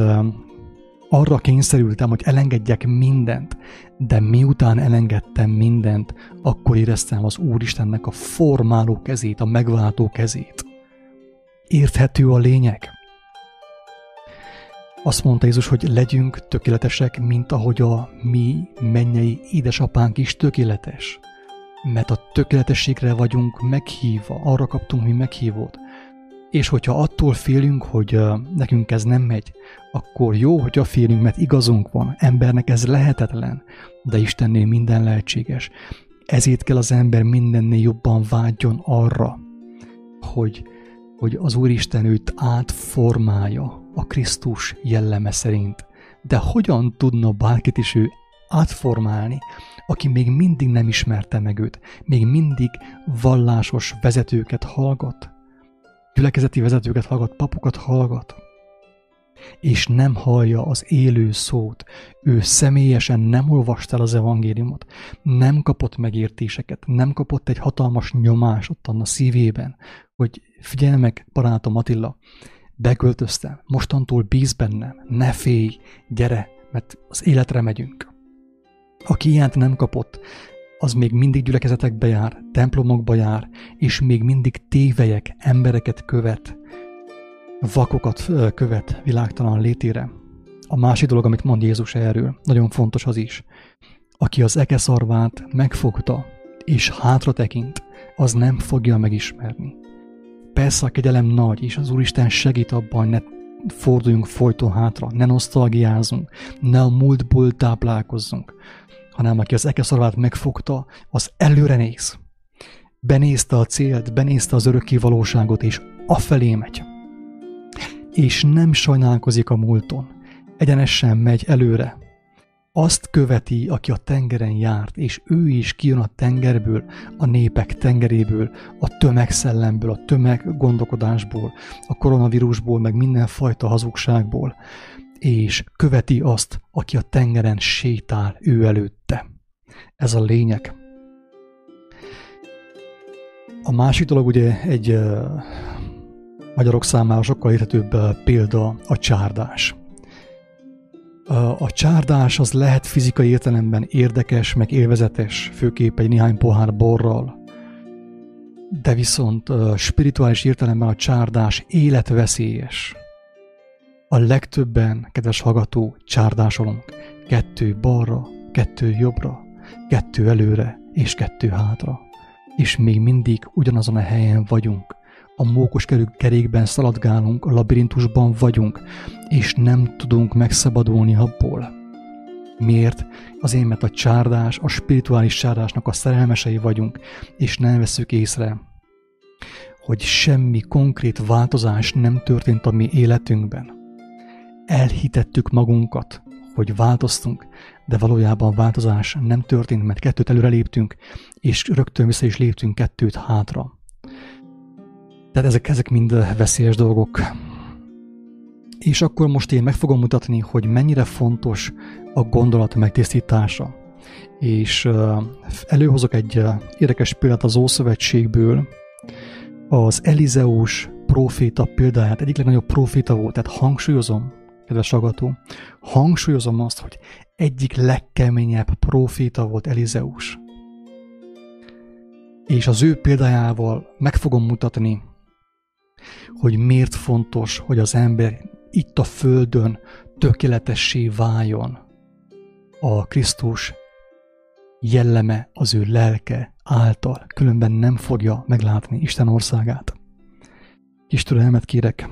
arra kényszerültem, hogy elengedjek mindent, de miután elengedtem mindent, akkor éreztem az Úristennek a formáló kezét, a megváltó kezét. Érthető a lényeg? Azt mondta Jézus, hogy legyünk tökéletesek, mint ahogy a mi mennyei édesapánk is tökéletes. Mert a tökéletességre vagyunk meghívva, arra kaptunk mi meghívót, és hogyha attól félünk, hogy nekünk ez nem megy, akkor jó, hogyha félünk, mert igazunk van. Embernek ez lehetetlen, de Istennél minden lehetséges. Ezért kell az ember mindennél jobban vágyjon arra, hogy, hogy az Úristen őt átformálja a Krisztus jelleme szerint. De hogyan tudna bárkit is ő átformálni, aki még mindig nem ismerte meg őt, még mindig vallásos vezetőket hallgat, gyülekezeti vezetőket hallgat, papokat hallgat, és nem hallja az élő szót, ő személyesen nem olvasta el az evangéliumot, nem kapott megértéseket, nem kapott egy hatalmas nyomás ott a szívében, hogy figyelj meg, barátom Attila, beköltöztem, mostantól bíz bennem, ne félj, gyere, mert az életre megyünk. Aki ilyet nem kapott, az még mindig gyülekezetekbe jár, templomokba jár, és még mindig tévelyek, embereket követ, vakokat követ világtalan létére. A másik dolog, amit mond Jézus erről, nagyon fontos az is. Aki az ekeszarvát megfogta, és hátra tekint, az nem fogja megismerni. Persze a kegyelem nagy, és az Úristen segít abban, hogy ne forduljunk folyton hátra, ne nosztalgiázunk, ne a múltból táplálkozzunk, hanem aki az ekeszarvát megfogta, az előre néz. Benézte a célt, benézte az örökké valóságot, és afelé megy. És nem sajnálkozik a múlton, egyenesen megy előre. Azt követi, aki a tengeren járt, és ő is kijön a tengerből, a népek tengeréből, a tömegszellemből, a tömeggondolkodásból, a koronavírusból, meg mindenfajta hazugságból, és követi azt, aki a tengeren sétál ő előtte. Ez a lényeg. A másik dolog ugye egy uh, magyarok számára sokkal érthetőbb uh, példa a csárdás. Uh, a csárdás az lehet fizikai értelemben érdekes, meg élvezetes, főképp egy néhány pohár borral, de viszont spirituális értelemben a csárdás életveszélyes a legtöbben, kedves hallgató, csárdásolunk. Kettő balra, kettő jobbra, kettő előre és kettő hátra. És még mindig ugyanazon a helyen vagyunk. A mókos kerékben szaladgálunk, a labirintusban vagyunk, és nem tudunk megszabadulni abból. Miért? Azért, mert a csárdás, a spirituális csárdásnak a szerelmesei vagyunk, és nem veszük észre, hogy semmi konkrét változás nem történt a mi életünkben. Elhitettük magunkat, hogy változtunk, de valójában változás nem történt, mert kettőt előre léptünk, és rögtön vissza is léptünk kettőt hátra. Tehát ezek, ezek mind veszélyes dolgok. És akkor most én meg fogom mutatni, hogy mennyire fontos a gondolat megtisztítása. És előhozok egy érdekes példát az Ószövetségből. Az Elizeus proféta példáját, egyik legnagyobb proféta volt, tehát hangsúlyozom, kedves agató, hangsúlyozom azt, hogy egyik legkeményebb proféta volt Elizeus. És az ő példájával meg fogom mutatni, hogy miért fontos, hogy az ember itt a földön tökéletessé váljon. A Krisztus jelleme az ő lelke által, különben nem fogja meglátni Isten országát. Kis türelmet kérek,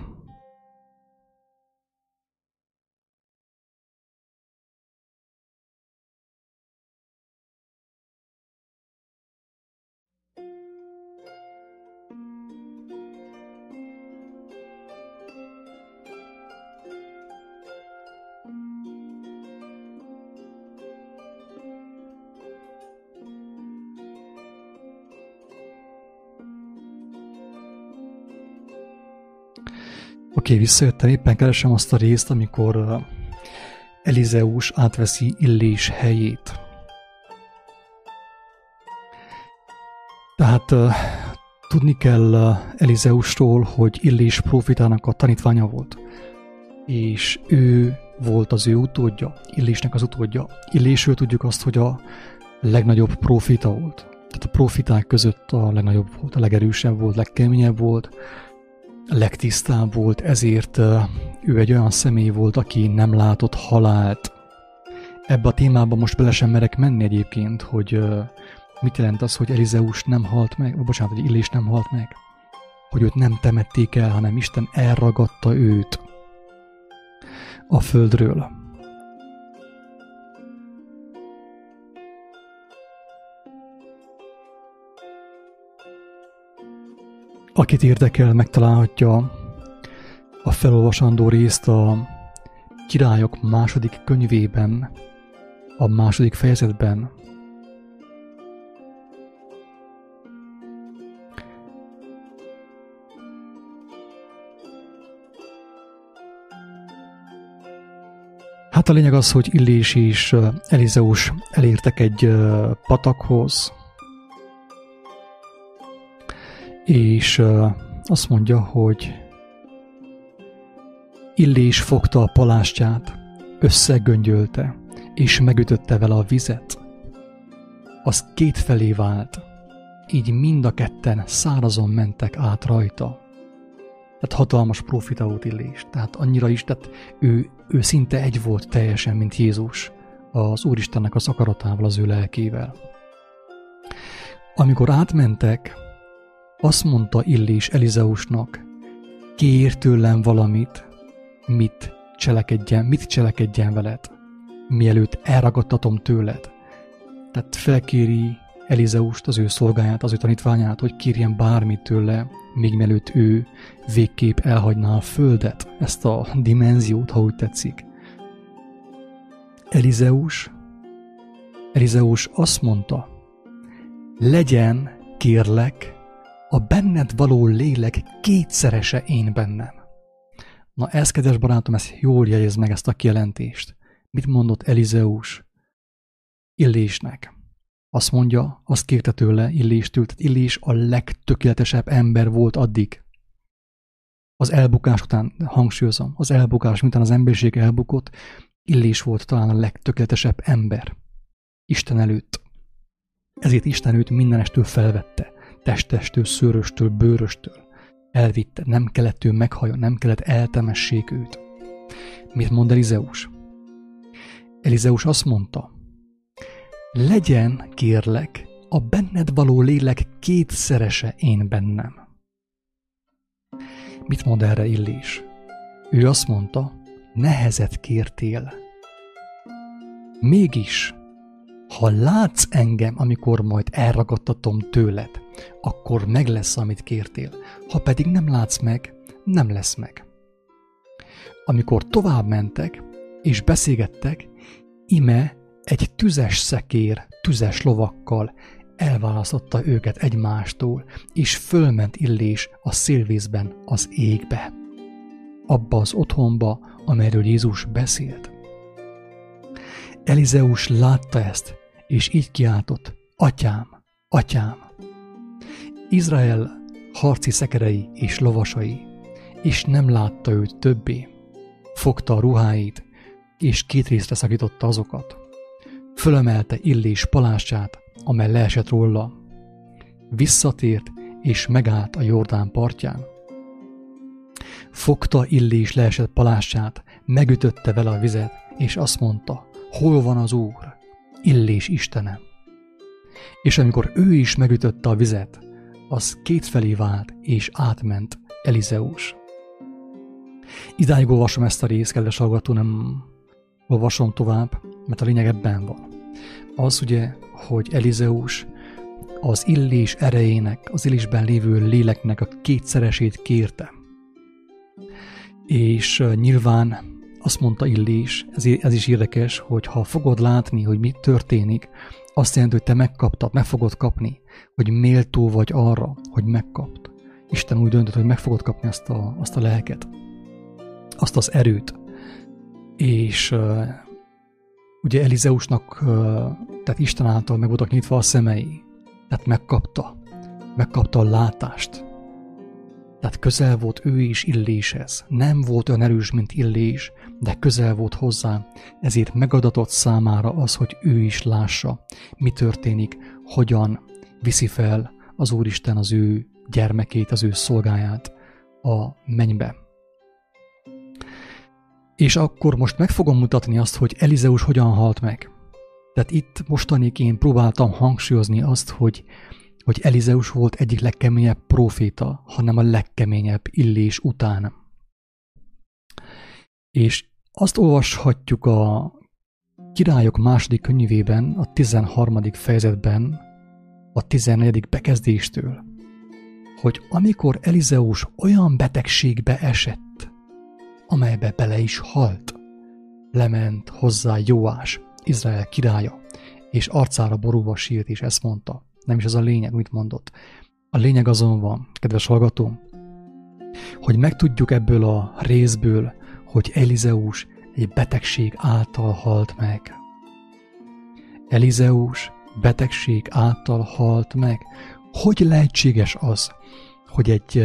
Oké, okay, visszajöttem, éppen keresem azt a részt, amikor Elizeus átveszi Illés helyét. Tehát uh, tudni kell uh, Elizeusról, hogy Illés profitának a tanítványa volt, és ő volt az ő utódja, Illésnek az utódja. Illésről tudjuk azt, hogy a legnagyobb profita volt. Tehát a profiták között a legnagyobb volt, a legerősebb volt, legkeményebb volt, legtisztább volt, ezért ő egy olyan személy volt, aki nem látott halált. Ebbe a témába most bele sem merek menni egyébként, hogy mit jelent az, hogy Elizeus nem halt meg, bocsánat, hogy Illés nem halt meg. Hogy őt nem temették el, hanem Isten elragadta őt a földről. Akit érdekel, megtalálhatja a felolvasandó részt a Királyok második könyvében, a második fejezetben. Hát a lényeg az, hogy Illés és Elizeus elértek egy patakhoz, és azt mondja, hogy Illés fogta a palástját, összegöngyölte, és megütötte vele a vizet. Az kétfelé vált, így mind a ketten szárazon mentek át rajta. Tehát hatalmas profita volt Illés, tehát annyira is, tehát ő, ő szinte egy volt teljesen, mint Jézus, az Úristennek az akaratával, az ő lelkével. Amikor átmentek, azt mondta Illés Elizeusnak, kér tőlem valamit, mit cselekedjen, mit cselekedjen veled, mielőtt elragadtatom tőled. Tehát felkéri Elizeust, az ő szolgáját, az ő tanítványát, hogy kérjen bármit tőle, még mielőtt ő végképp elhagyná a földet, ezt a dimenziót, ha úgy tetszik. Elizeus, Elizeus azt mondta, legyen, kérlek, a benned való lélek kétszerese én bennem. Na ez, kedves barátom, ez jól jegyez meg ezt a kijelentést. Mit mondott Elizeus Illésnek? Azt mondja, azt kérte tőle Illéstől, tehát Illés a legtökéletesebb ember volt addig. Az elbukás után, hangsúlyozom, az elbukás, miután az emberiség elbukott, Illés volt talán a legtökéletesebb ember. Isten előtt. Ezért Isten őt mindenestől felvette testestől, szőröstől, bőröstől. Elvitte, nem kellett ő meghajjon, nem kellett eltemessék őt. Mit mond Elizeus? Elizeus azt mondta, legyen, kérlek, a benned való lélek kétszerese én bennem. Mit mond erre Illés? Ő azt mondta, nehezet kértél. Mégis, ha látsz engem, amikor majd elragadtatom tőled, akkor meg lesz, amit kértél. Ha pedig nem látsz meg, nem lesz meg. Amikor tovább mentek, és beszélgettek, ime egy tüzes szekér, tüzes lovakkal elválasztotta őket egymástól, és fölment Illés a szélvészben az égbe. Abba az otthonba, amelyről Jézus beszélt. Elizeus látta ezt, és így kiáltott, Atyám, Atyám! Izrael harci szekerei és lovasai, és nem látta őt többé. Fogta a ruháit, és két részre szakította azokat. Fölemelte Illés palását, amely leesett róla. Visszatért, és megállt a Jordán partján. Fogta Illés leesett palását, megütötte vele a vizet, és azt mondta, hol van az Úr, Illés Istene. És amikor ő is megütötte a vizet, az kétfelé vált, és átment Elizeus. Idáig olvasom ezt a részt, kedves hallgató, nem olvasom tovább, mert a lényeg ebben van. Az ugye, hogy Elizeus az illés erejének, az illésben lévő léleknek a kétszeresét kérte. És nyilván azt mondta Illés, ez, ez is érdekes, hogy ha fogod látni, hogy mi történik, azt jelenti, hogy te megkaptad, meg fogod kapni, hogy méltó vagy arra, hogy megkapt. Isten úgy döntött, hogy meg fogod kapni azt a, azt a lelket, azt az erőt. És uh, ugye Elizeusnak, uh, tehát Isten által meg voltak nyitva a szemei, tehát megkapta, megkapta a látást, tehát közel volt ő is Illéshez. Nem volt olyan erős, mint Illés, de közel volt hozzá, ezért megadatott számára az, hogy ő is lássa, mi történik, hogyan viszi fel az Úristen az ő gyermekét, az ő szolgáját a mennybe. És akkor most meg fogom mutatni azt, hogy Elizeus hogyan halt meg. Tehát itt mostanig én próbáltam hangsúlyozni azt, hogy hogy Elizeus volt egyik legkeményebb proféta, hanem a legkeményebb illés után. És azt olvashatjuk a Királyok második könyvében, a 13. fejezetben, a 14. bekezdéstől, hogy amikor Elizeus olyan betegségbe esett, amelybe bele is halt, lement hozzá Jóás, Izrael királya, és arcára borulva sírt, és ezt mondta, nem is az a lényeg, mit mondott. A lényeg azon van, kedves hallgató, hogy megtudjuk ebből a részből, hogy Elizeus egy betegség által halt meg. Elizeus betegség által halt meg. Hogy lehetséges az, hogy egy,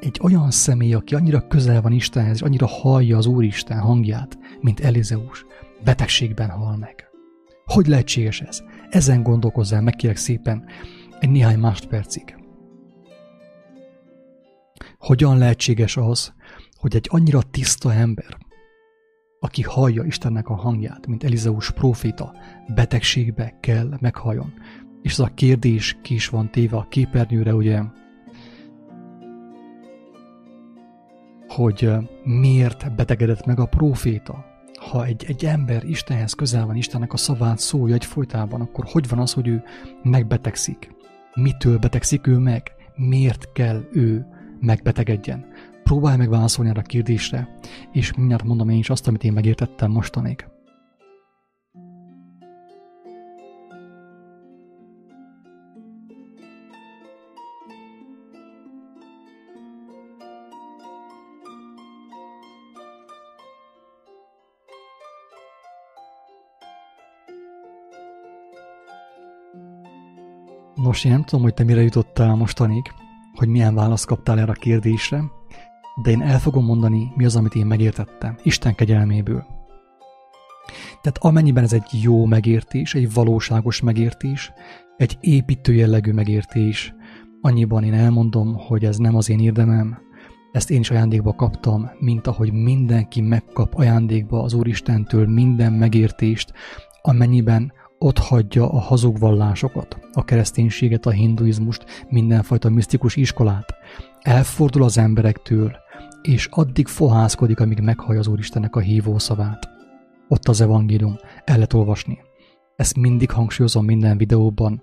egy olyan személy, aki annyira közel van Istenhez, és annyira hallja az Úristen hangját, mint Elizeus, betegségben hal meg? Hogy lehetséges ez? Ezen gondolkozzál, megkérek szépen egy néhány másodpercig. Hogyan lehetséges az, hogy egy annyira tiszta ember, aki hallja Istennek a hangját, mint Elizeus próféta, betegségbe kell meghalljon. És az a kérdés ki is van téve a képernyőre, ugye, hogy miért betegedett meg a próféta, ha egy, egy ember Istenhez közel van, Istennek a szavát szólja egy folytában, akkor hogy van az, hogy ő megbetegszik? Mitől betegszik ő meg? Miért kell ő megbetegedjen? Próbálj meg válaszolni erre a kérdésre, és mindjárt mondom én is azt, amit én megértettem mostanig. Nos, én nem tudom, hogy te mire jutottál mostanig, hogy milyen választ kaptál erre a kérdésre, de én el fogom mondani, mi az, amit én megértettem, Isten kegyelméből. Tehát amennyiben ez egy jó megértés, egy valóságos megértés, egy építő jellegű megértés, annyiban én elmondom, hogy ez nem az én érdemem, ezt én is ajándékba kaptam, mint ahogy mindenki megkap ajándékba az Úristentől minden megértést, amennyiben ott hagyja a hazug vallásokat, a kereszténységet, a hinduizmust, mindenfajta misztikus iskolát, elfordul az emberektől, és addig fohászkodik, amíg meghallja az Úristennek a hívó szavát. Ott az evangélium, el lehet olvasni. Ezt mindig hangsúlyozom minden videóban,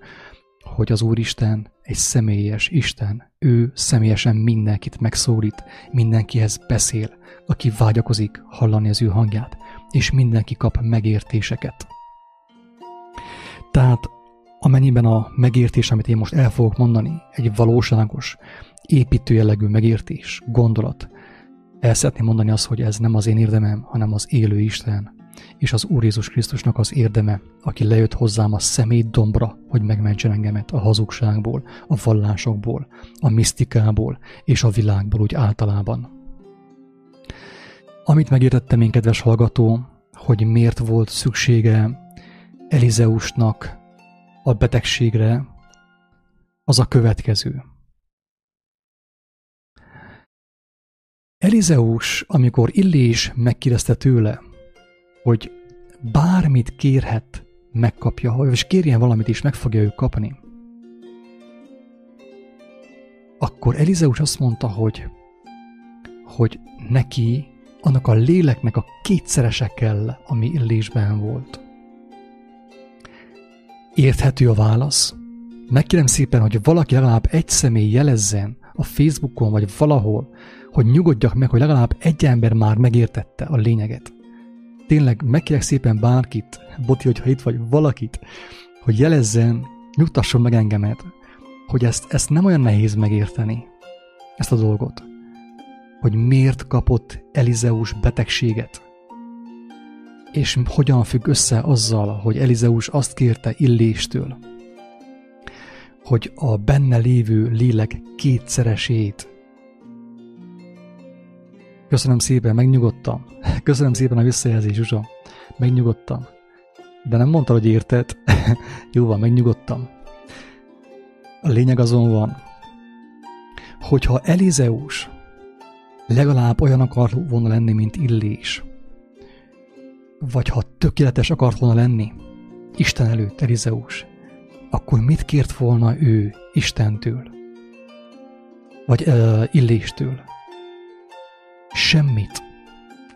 hogy az Úristen egy személyes Isten. Ő személyesen mindenkit megszólít, mindenkihez beszél, aki vágyakozik hallani az ő hangját, és mindenki kap megértéseket. Tehát amennyiben a megértés, amit én most el fogok mondani, egy valóságos, építő jellegű megértés, gondolat, el szeretném mondani azt, hogy ez nem az én érdemem, hanem az élő Isten, és az Úr Jézus Krisztusnak az érdeme, aki lejött hozzám a szemét dombra, hogy megmentsen engemet a hazugságból, a vallásokból, a misztikából és a világból úgy általában. Amit megértettem én, kedves hallgató, hogy miért volt szüksége Elizeusnak a betegségre, az a következő. Elizeus, amikor Illés megkérdezte tőle, hogy bármit kérhet, megkapja, és kérjen valamit is, meg fogja ő kapni. Akkor Elizeus azt mondta, hogy, hogy neki annak a léleknek a kétszerese kell, ami illésben volt. Érthető a válasz? Megkérem szépen, hogy valaki legalább egy személy jelezzen a Facebookon vagy valahol, hogy nyugodjak meg, hogy legalább egy ember már megértette a lényeget. Tényleg megkérek szépen bárkit, Boti, hogyha itt vagy, valakit, hogy jelezzen, nyugtasson meg engemet, hogy ezt, ezt nem olyan nehéz megérteni, ezt a dolgot. Hogy miért kapott Elizeus betegséget. És hogyan függ össze azzal, hogy Elizeus azt kérte Illéstől, hogy a benne lévő lélek kétszeresét Köszönöm szépen, megnyugodtam. Köszönöm szépen a visszajelzés, Zsuzsa. Megnyugodtam. De nem mondta, hogy érted. Jó van, megnyugodtam. A lényeg azon van, hogyha Elizeus legalább olyan akart volna lenni, mint Illés, vagy ha tökéletes akart volna lenni, Isten előtt Elizeus, akkor mit kért volna ő Istentől? Vagy uh, Illéstől? Semmit.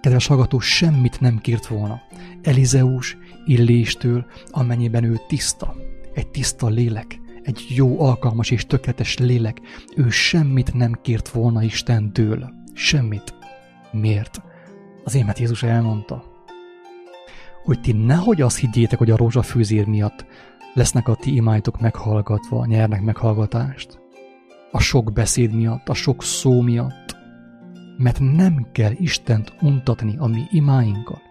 Kedves hallgató, semmit nem kért volna. Elizeus Illéstől, amennyiben ő tiszta, egy tiszta lélek, egy jó, alkalmas és tökéletes lélek, ő semmit nem kért volna Istentől. Semmit. Miért? Azért, mert Jézus elmondta, hogy ti nehogy azt higgyétek, hogy a rózsafűzér miatt lesznek a ti imáitok meghallgatva, nyernek meghallgatást. A sok beszéd miatt, a sok szó miatt, mert nem kell Istent untatni a mi imáinkkal.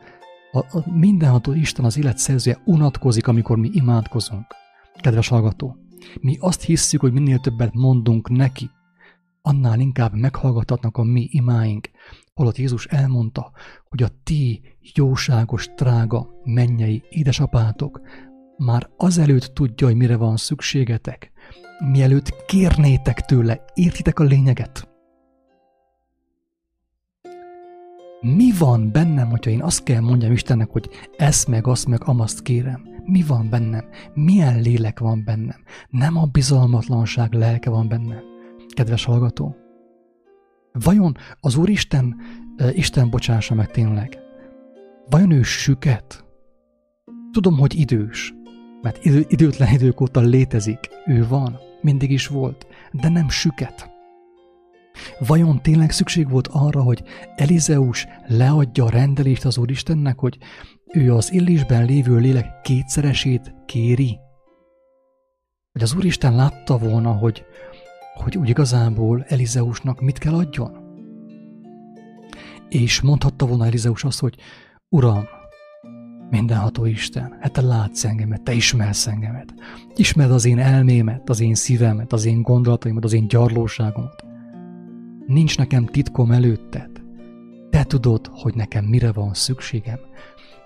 A, a mindenható Isten az élet szerzője unatkozik, amikor mi imádkozunk. Kedves hallgató, mi azt hisszük, hogy minél többet mondunk neki, annál inkább meghallgathatnak a mi imáink. Holott Jézus elmondta, hogy a ti jóságos, drága, mennyei édesapátok már azelőtt tudja, hogy mire van szükségetek, mielőtt kérnétek tőle, értitek a lényeget? Mi van bennem, hogyha én azt kell mondjam Istennek, hogy ezt meg, azt meg, amaszt kérem? Mi van bennem? Milyen lélek van bennem? Nem a bizalmatlanság lelke van bennem. Kedves hallgató, vajon az Úristen, Isten bocsássa meg tényleg, vajon ő süket? Tudom, hogy idős, mert idő, időtlen idők óta létezik, ő van, mindig is volt, de nem süket. Vajon tényleg szükség volt arra, hogy Elizeus leadja a rendelést az Úristennek, hogy ő az illésben lévő lélek kétszeresét kéri? Vagy az Úristen látta volna, hogy, hogy úgy igazából Elizeusnak mit kell adjon? És mondhatta volna Elizeus azt, hogy Uram, mindenható Isten, hát te látsz engemet, te ismersz engemet. Ismered az én elmémet, az én szívemet, az én gondolataimat, az én gyarlóságomat. Nincs nekem titkom előtted. Te tudod, hogy nekem mire van szükségem.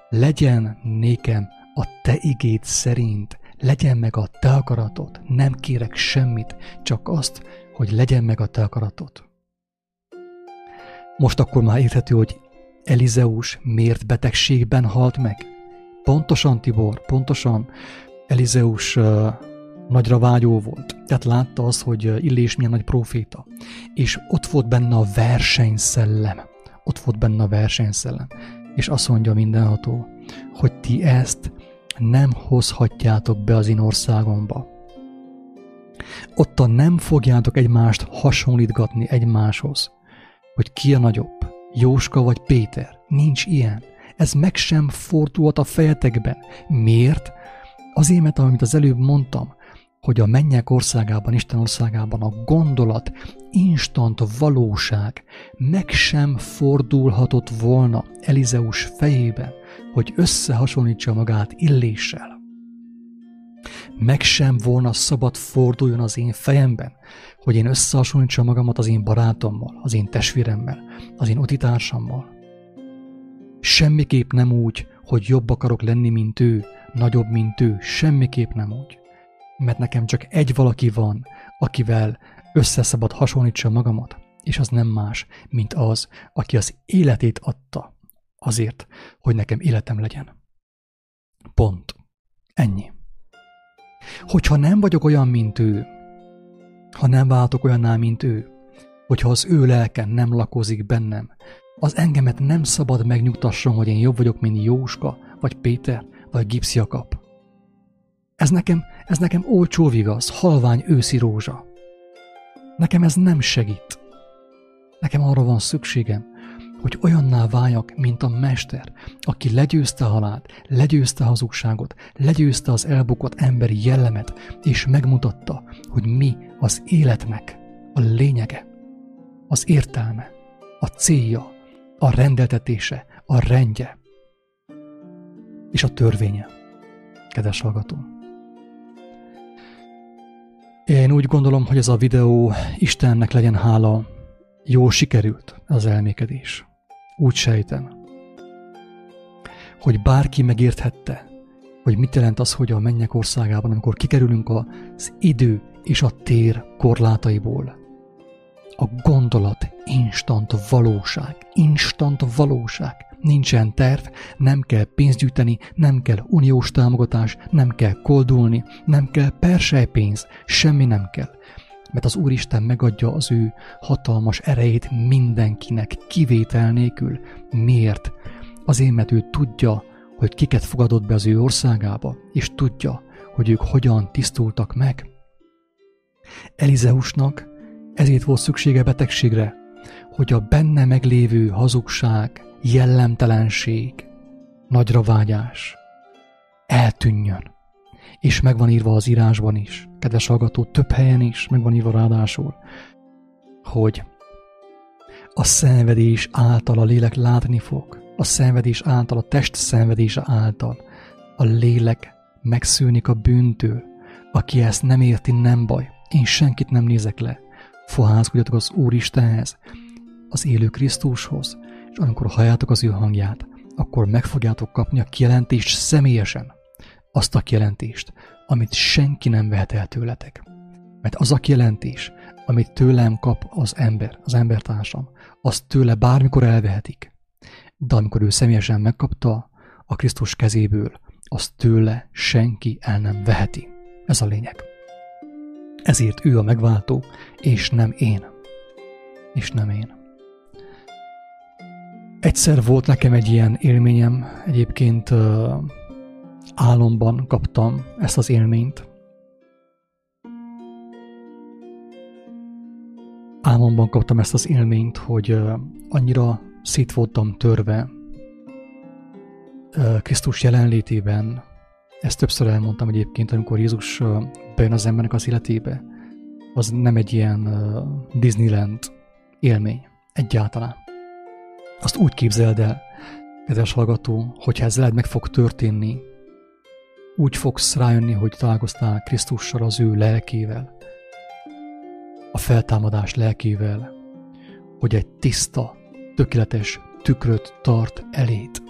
Legyen nékem a te igét szerint, legyen meg a te akaratod. Nem kérek semmit, csak azt, hogy legyen meg a te akaratod. Most akkor már érthető, hogy Elizeus miért betegségben halt meg? Pontosan, Tibor, pontosan. Elizeus nagyra vágyó volt. Tehát látta azt, hogy Illés milyen nagy proféta. És ott volt benne a versenyszellem. Ott volt benne a versenyszellem. És azt mondja mindenható, hogy ti ezt nem hozhatjátok be az én országomba. Ottan nem fogjátok egymást hasonlítgatni egymáshoz, hogy ki a nagyobb, Jóska vagy Péter. Nincs ilyen. Ez meg sem fordulhat a fejetekben. Miért? Azért, mert amit az előbb mondtam, hogy a mennyek országában, Isten országában a gondolat, instant valóság meg sem fordulhatott volna Elizeus fejében, hogy összehasonlítsa magát illéssel. Meg sem volna szabad forduljon az én fejemben, hogy én összehasonlítsam magamat az én barátommal, az én testvéremmel, az én utitársammal. Semmiképp nem úgy, hogy jobb akarok lenni, mint ő, nagyobb, mint ő, semmiképp nem úgy. Mert nekem csak egy valaki van, akivel összeszabad hasonlítsa magamat, és az nem más, mint az, aki az életét adta azért, hogy nekem életem legyen. Pont. Ennyi. Hogyha nem vagyok olyan, mint ő, ha nem váltok olyanná, mint ő, hogyha az ő lelke nem lakozik bennem, az engemet nem szabad megnyugtasson, hogy én jobb vagyok, mint Jóska, vagy Péter, vagy Gipsz Jakab. Ez nekem, ez nekem olcsó vigasz, halvány őszi rózsa. Nekem ez nem segít. Nekem arra van szükségem, hogy olyanná váljak, mint a mester, aki legyőzte halált, legyőzte hazugságot, legyőzte az elbukott emberi jellemet, és megmutatta, hogy mi az életnek a lényege, az értelme, a célja, a rendeltetése, a rendje és a törvénye. Kedves hallgató! Én úgy gondolom, hogy ez a videó Istennek legyen hála, jó sikerült az elmékedés. Úgy sejtem, hogy bárki megérthette, hogy mit jelent az, hogy a mennyek országában, amikor kikerülünk az idő és a tér korlátaiból, a gondolat instant valóság, instant valóság. Nincsen terv, nem kell pénzt gyűjteni, nem kell uniós támogatás, nem kell koldulni, nem kell persejpénz, semmi nem kell mert az Úristen megadja az ő hatalmas erejét mindenkinek, kivétel nélkül. Miért? Azért, mert ő tudja, hogy kiket fogadott be az ő országába, és tudja, hogy ők hogyan tisztultak meg. Elizeusnak ezért volt szüksége betegségre, hogy a benne meglévő hazugság, jellemtelenség, nagyra vágyás eltűnjön és megvan írva az írásban is, kedves hallgató, több helyen is megvan írva ráadásul, hogy a szenvedés által a lélek látni fog, a szenvedés által, a test szenvedése által a lélek megszűnik a bűntől. Aki ezt nem érti, nem baj. Én senkit nem nézek le. Fohászkodjatok az Úristenhez, az élő Krisztushoz, és amikor halljátok az ő hangját, akkor meg fogjátok kapni a kijelentést személyesen azt a kijelentést, amit senki nem vehet el tőletek. Mert az a kijelentés, amit tőlem kap az ember, az embertársam, azt tőle bármikor elvehetik. De amikor ő személyesen megkapta a Krisztus kezéből, azt tőle senki el nem veheti. Ez a lényeg. Ezért ő a megváltó, és nem én. És nem én. Egyszer volt nekem egy ilyen élményem, egyébként álomban kaptam ezt az élményt. Álmomban kaptam ezt az élményt, hogy annyira szét voltam törve Krisztus jelenlétében. Ezt többször elmondtam egyébként, amikor Jézus bejön az embernek az életébe. Az nem egy ilyen Disneyland élmény egyáltalán. Azt úgy képzeld el, kedves hallgató, hogyha ez veled meg fog történni, úgy fogsz rájönni, hogy találkoztál Krisztussal, az ő lelkével, a feltámadás lelkével, hogy egy tiszta, tökéletes tükröt tart elét,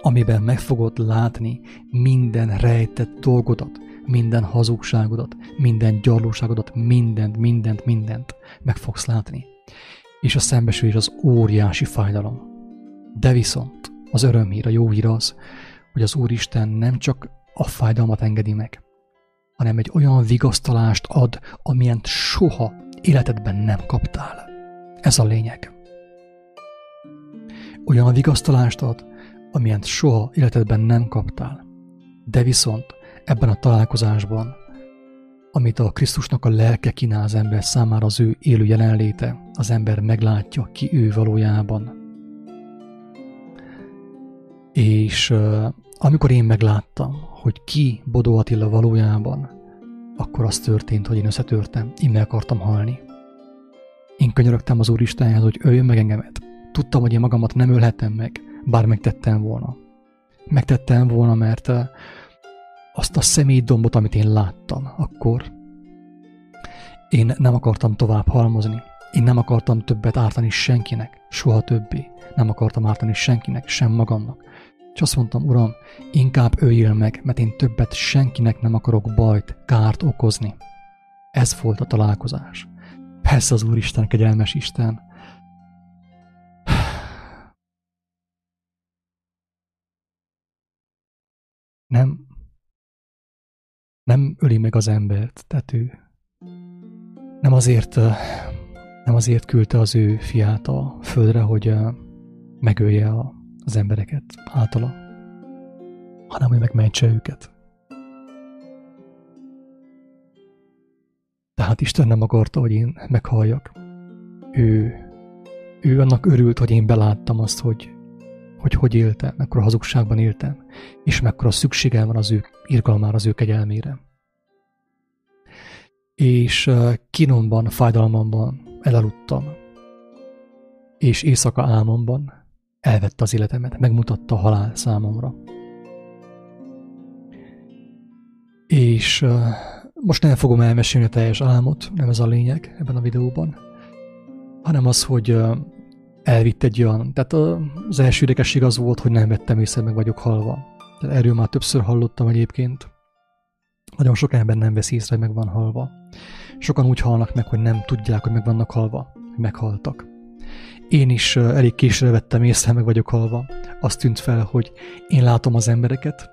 amiben meg fogod látni minden rejtett dolgodat, minden hazugságodat, minden gyarlóságodat, mindent, mindent, mindent meg fogsz látni. És a szembesülés az óriási fájdalom. De viszont az örömhír, a jó hír az, hogy az Úristen nem csak a fájdalmat engedi meg, hanem egy olyan vigasztalást ad, amilyen soha életedben nem kaptál. Ez a lényeg. Olyan vigasztalást ad, amilyen soha életedben nem kaptál. De viszont ebben a találkozásban, amit a Krisztusnak a lelke kínál az ember számára az ő élő jelenléte, az ember meglátja, ki ő valójában. És amikor én megláttam, hogy ki Bodó Attila valójában, akkor az történt, hogy én összetörtem, én meg akartam halni. Én könyörögtem az Úristenhez, hogy öljön meg engemet. Tudtam, hogy én magamat nem ölhetem meg, bár megtettem volna. Megtettem volna, mert azt a személydombot, amit én láttam akkor, én nem akartam tovább halmozni. Én nem akartam többet ártani senkinek, soha többé. Nem akartam ártani senkinek, sem magamnak. És azt mondtam, uram, inkább öljél meg, mert én többet senkinek nem akarok bajt, kárt okozni. Ez volt a találkozás. Persze az Úristen, kegyelmes Isten. Nem, nem öli meg az embert, tehát ő nem azért, nem azért küldte az ő fiát a földre, hogy megölje az embereket általa, hanem hogy megmentse őket. Tehát Isten nem akarta, hogy én meghalljak. Ő, ő annak örült, hogy én beláttam azt, hogy hogy hogy éltem, mekkora hazugságban éltem, és mekkora szükségem van az ő irgalmára, az ő kegyelmére. És kínomban, fájdalmamban elaludtam, és éjszaka álmomban elvette az életemet, megmutatta a halál számomra. És most nem fogom elmesélni a teljes álmot, nem ez a lényeg ebben a videóban, hanem az, hogy elvitt egy olyan, tehát az első érdekesség az volt, hogy nem vettem észre, meg vagyok halva. Tehát erről már többször hallottam egyébként. Nagyon sok ember nem vesz észre, hogy meg van halva. Sokan úgy halnak meg, hogy nem tudják, hogy meg vannak halva, hogy meghaltak. Én is elég későre vettem észre, meg vagyok halva. Azt tűnt fel, hogy én látom az embereket,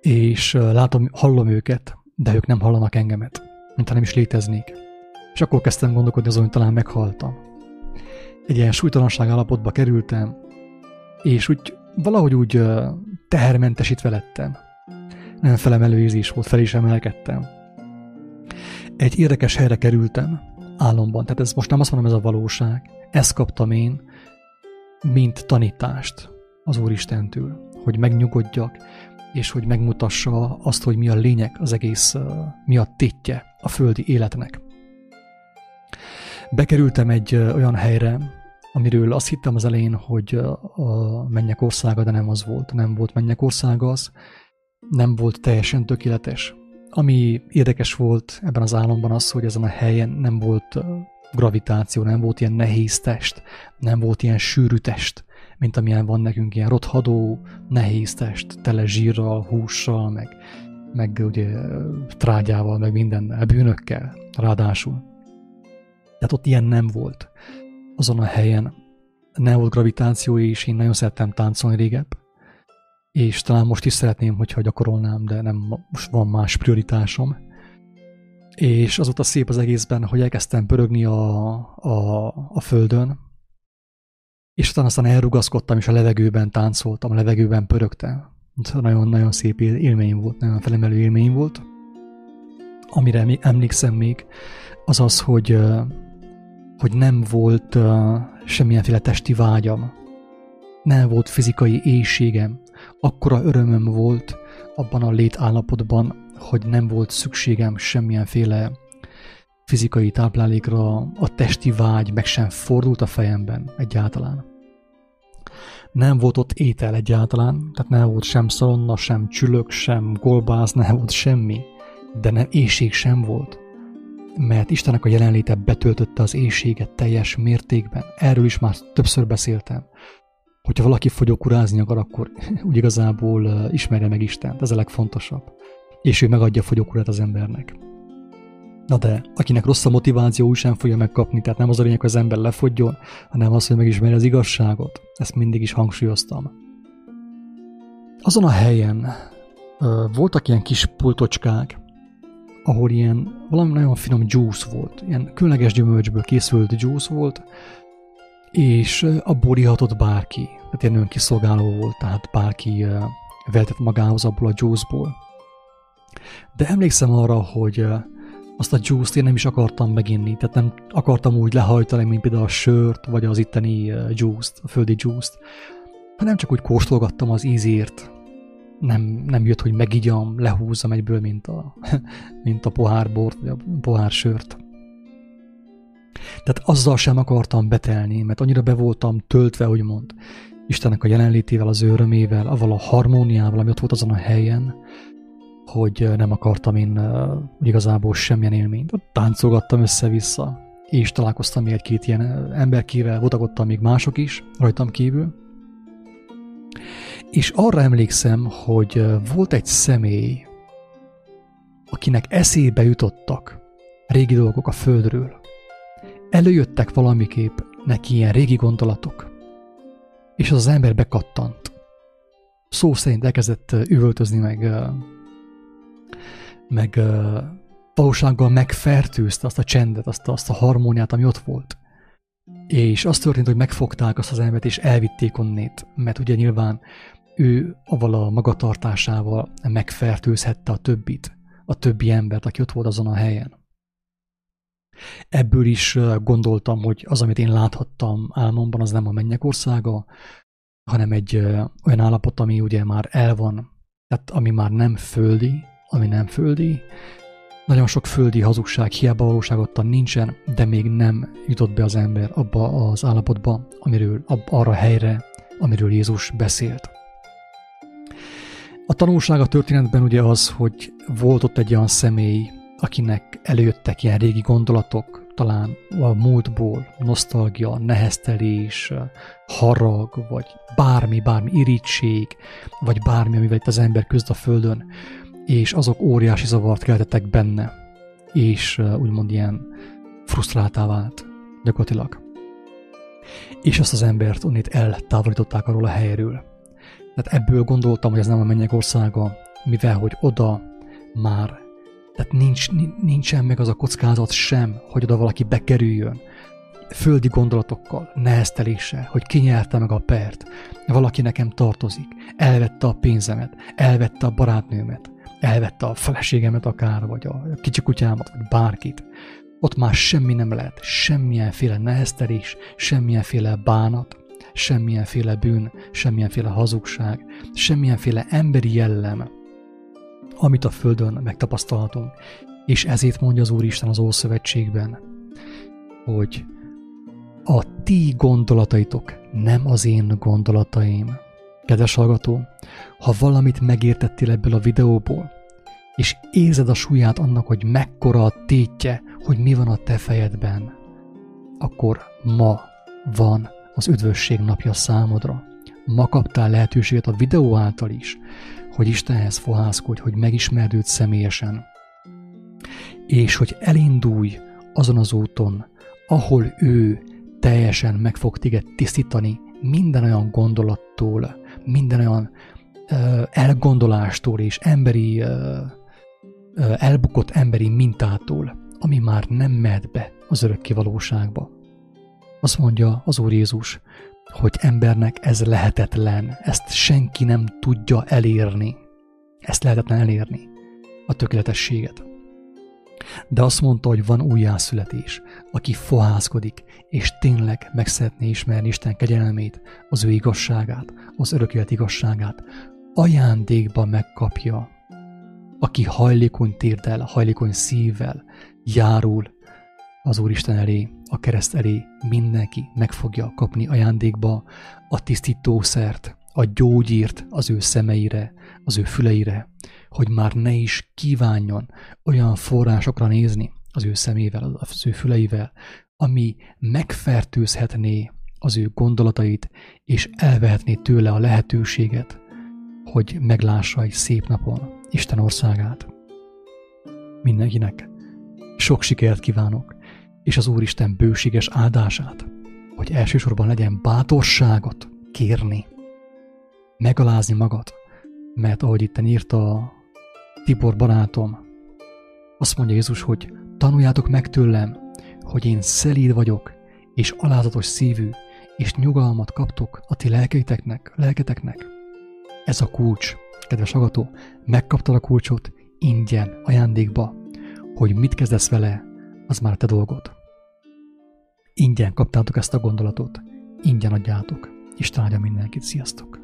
és látom, hallom őket, de ők nem hallanak engemet, mintha nem is léteznék. És akkor kezdtem gondolkodni azon, hogy talán meghaltam. Egy ilyen súlytalanság állapotba kerültem, és úgy valahogy úgy tehermentesítve lettem. Nem felemelő ízés volt, fel is emelkedtem. Egy érdekes helyre kerültem, álomban, tehát ez most nem azt mondom, ez a valóság. Ezt kaptam én, mint tanítást az Úristentől, hogy megnyugodjak, és hogy megmutassa azt, hogy mi a lényeg az egész, mi a tétje a földi életnek. Bekerültem egy olyan helyre, amiről azt hittem az elején, hogy a mennyek országa, de nem az volt. Nem volt mennyek országa az, nem volt teljesen tökéletes. Ami érdekes volt ebben az álomban az, hogy ezen a helyen nem volt gravitáció, nem volt ilyen nehéz test, nem volt ilyen sűrű test, mint amilyen van nekünk, ilyen rothadó, nehéz test, tele zsírral, hússal, meg, meg ugye trágyával, meg mindennel, bűnökkel, ráadásul. Tehát ott ilyen nem volt. Azon a helyen nem volt gravitáció, és én nagyon szerettem táncolni régebb. És talán most is szeretném, hogyha gyakorolnám, de nem most van más prioritásom. És az a szép az egészben, hogy elkezdtem pörögni a, a, a földön, és utána aztán elrugaszkodtam, és a levegőben táncoltam, a levegőben pörögtem. Nagyon-nagyon szép élmény volt, nagyon felemelő élmény volt. Amire emlékszem még, az az, hogy, hogy nem volt semmilyenféle testi vágyam, nem volt fizikai éjségem, akkora örömöm volt abban a létállapotban, hogy nem volt szükségem semmilyenféle fizikai táplálékra, a testi vágy meg sem fordult a fejemben egyáltalán. Nem volt ott étel egyáltalán, tehát nem volt sem szalonna, sem csülök, sem golbász, nem volt semmi, de nem éjség sem volt. Mert Istennek a jelenléte betöltötte az éjséget teljes mértékben. Erről is már többször beszéltem. Hogyha valaki fogyókurázni akar, akkor úgy igazából ismerje meg Istent, ez a legfontosabb. És ő megadja a fogyókurát az embernek. Na de, akinek rossz a motiváció, úgy sem fogja megkapni, tehát nem az a lényeg, hogy az ember lefogjon, hanem az, hogy megismeri az igazságot. Ezt mindig is hangsúlyoztam. Azon a helyen ö, voltak ilyen kis pultocskák, ahol ilyen valami nagyon finom juice volt, ilyen különleges gyümölcsből készült juice volt, és abból ihatott bárki, tehát ilyen önkiszolgáló volt, tehát bárki veltett magához abból a juiceból. De emlékszem arra, hogy azt a juice-t én nem is akartam meginni, tehát nem akartam úgy lehajtani, mint például a sört, vagy az itteni juice-t, a földi juice-t, hanem csak úgy kóstolgattam az ízért. Nem, nem jött, hogy megigyam, lehúzzam egyből, mint a, mint a pohár bort, vagy a pohár sört. Tehát azzal sem akartam betelni, mert annyira be voltam töltve, úgymond, Istennek a jelenlétével, az örömével, avval a harmóniával, ami ott volt azon a helyen, hogy nem akartam én igazából semmilyen élményt. Ott táncolgattam össze-vissza, és találkoztam még egy-két ilyen emberkével, vodagodtam még mások is rajtam kívül. És arra emlékszem, hogy volt egy személy, akinek eszébe jutottak régi dolgok a földről. Előjöttek valamiképp neki ilyen régi gondolatok, és az az ember bekattant. Szó szerint elkezdett üvöltözni, meg, meg valósággal megfertőzte azt a csendet, azt azt a harmóniát, ami ott volt. És az történt, hogy megfogták azt az embert, és elvitték onnét, mert ugye nyilván ő avval a magatartásával megfertőzhette a többit, a többi embert, aki ott volt azon a helyen. Ebből is gondoltam, hogy az, amit én láthattam álmomban, az nem a mennyek országa, hanem egy olyan állapot, ami ugye már el van, tehát ami már nem földi, ami nem földi. Nagyon sok földi hazugság, hiába valóságottan nincsen, de még nem jutott be az ember abba az állapotba, amiről, arra a helyre, amiről Jézus beszélt. A tanulság a történetben ugye az, hogy volt ott egy olyan személy, akinek előjöttek ilyen régi gondolatok, talán a múltból, nosztalgia, neheztelés, harag, vagy bármi, bármi irítség, vagy bármi, amivel itt az ember küzd a földön, és azok óriási zavart keltettek benne, és úgymond ilyen frusztráltá vált gyakorlatilag. És azt az embert onnét eltávolították arról a helyről. Tehát ebből gondoltam, hogy ez nem a mennyek országa, mivel hogy oda már tehát nincs, nincsen meg az a kockázat sem, hogy oda valaki bekerüljön, földi gondolatokkal, nehezteléssel, hogy kinyerte meg a pert, valaki nekem tartozik, elvette a pénzemet, elvette a barátnőmet, elvette a feleségemet akár, vagy a kicsi kutyámat, vagy bárkit. Ott már semmi nem lehet, semmilyenféle neheztelés, semmilyenféle bánat, semmilyenféle bűn, semmilyenféle hazugság, semmilyenféle emberi jellem, amit a Földön megtapasztalhatunk. És ezért mondja az Úristen az Ószövetségben, hogy a ti gondolataitok nem az én gondolataim. Kedves hallgató, ha valamit megértettél ebből a videóból, és érzed a súlyát annak, hogy mekkora a tétje, hogy mi van a te fejedben, akkor ma van az üdvösség napja számodra. Ma kaptál lehetőséget a videó által is, hogy Istenhez fohászkodj, hogy megismerd őt személyesen, és hogy elindulj azon az úton, ahol ő teljesen meg fog téged tisztítani minden olyan gondolattól, minden olyan ö, elgondolástól és emberi, ö, ö, elbukott emberi mintától, ami már nem mehet be az örökké valóságba. Azt mondja az Úr Jézus, hogy embernek ez lehetetlen, ezt senki nem tudja elérni. Ezt lehetetlen elérni, a tökéletességet. De azt mondta, hogy van újjászületés, aki fohászkodik, és tényleg meg szeretné ismerni Isten kegyelmét, az ő igazságát, az örökélet igazságát, ajándékban megkapja. Aki hajlékony térdel, hajlékony szívvel járul az Úristen elé, a kereszt elé mindenki meg fogja kapni ajándékba a tisztítószert, a gyógyírt az ő szemeire, az ő füleire, hogy már ne is kívánjon olyan forrásokra nézni az ő szemével, az ő füleivel, ami megfertőzhetné az ő gondolatait, és elvehetné tőle a lehetőséget, hogy meglássa egy szép napon Isten országát. Mindenkinek sok sikert kívánok, és az Úristen bőséges áldását, hogy elsősorban legyen bátorságot kérni, megalázni magad, mert ahogy itt írta Tibor barátom, azt mondja Jézus, hogy tanuljátok meg tőlem, hogy én szelíd vagyok, és alázatos szívű, és nyugalmat kaptok a ti lelkeiteknek, lelketeknek. Ez a kulcs, kedves agató, megkaptad a kulcsot ingyen, ajándékba, hogy mit kezdesz vele, az már te dolgod. Ingyen kaptátok ezt a gondolatot, ingyen adjátok. Isten áldja mindenkit, sziasztok!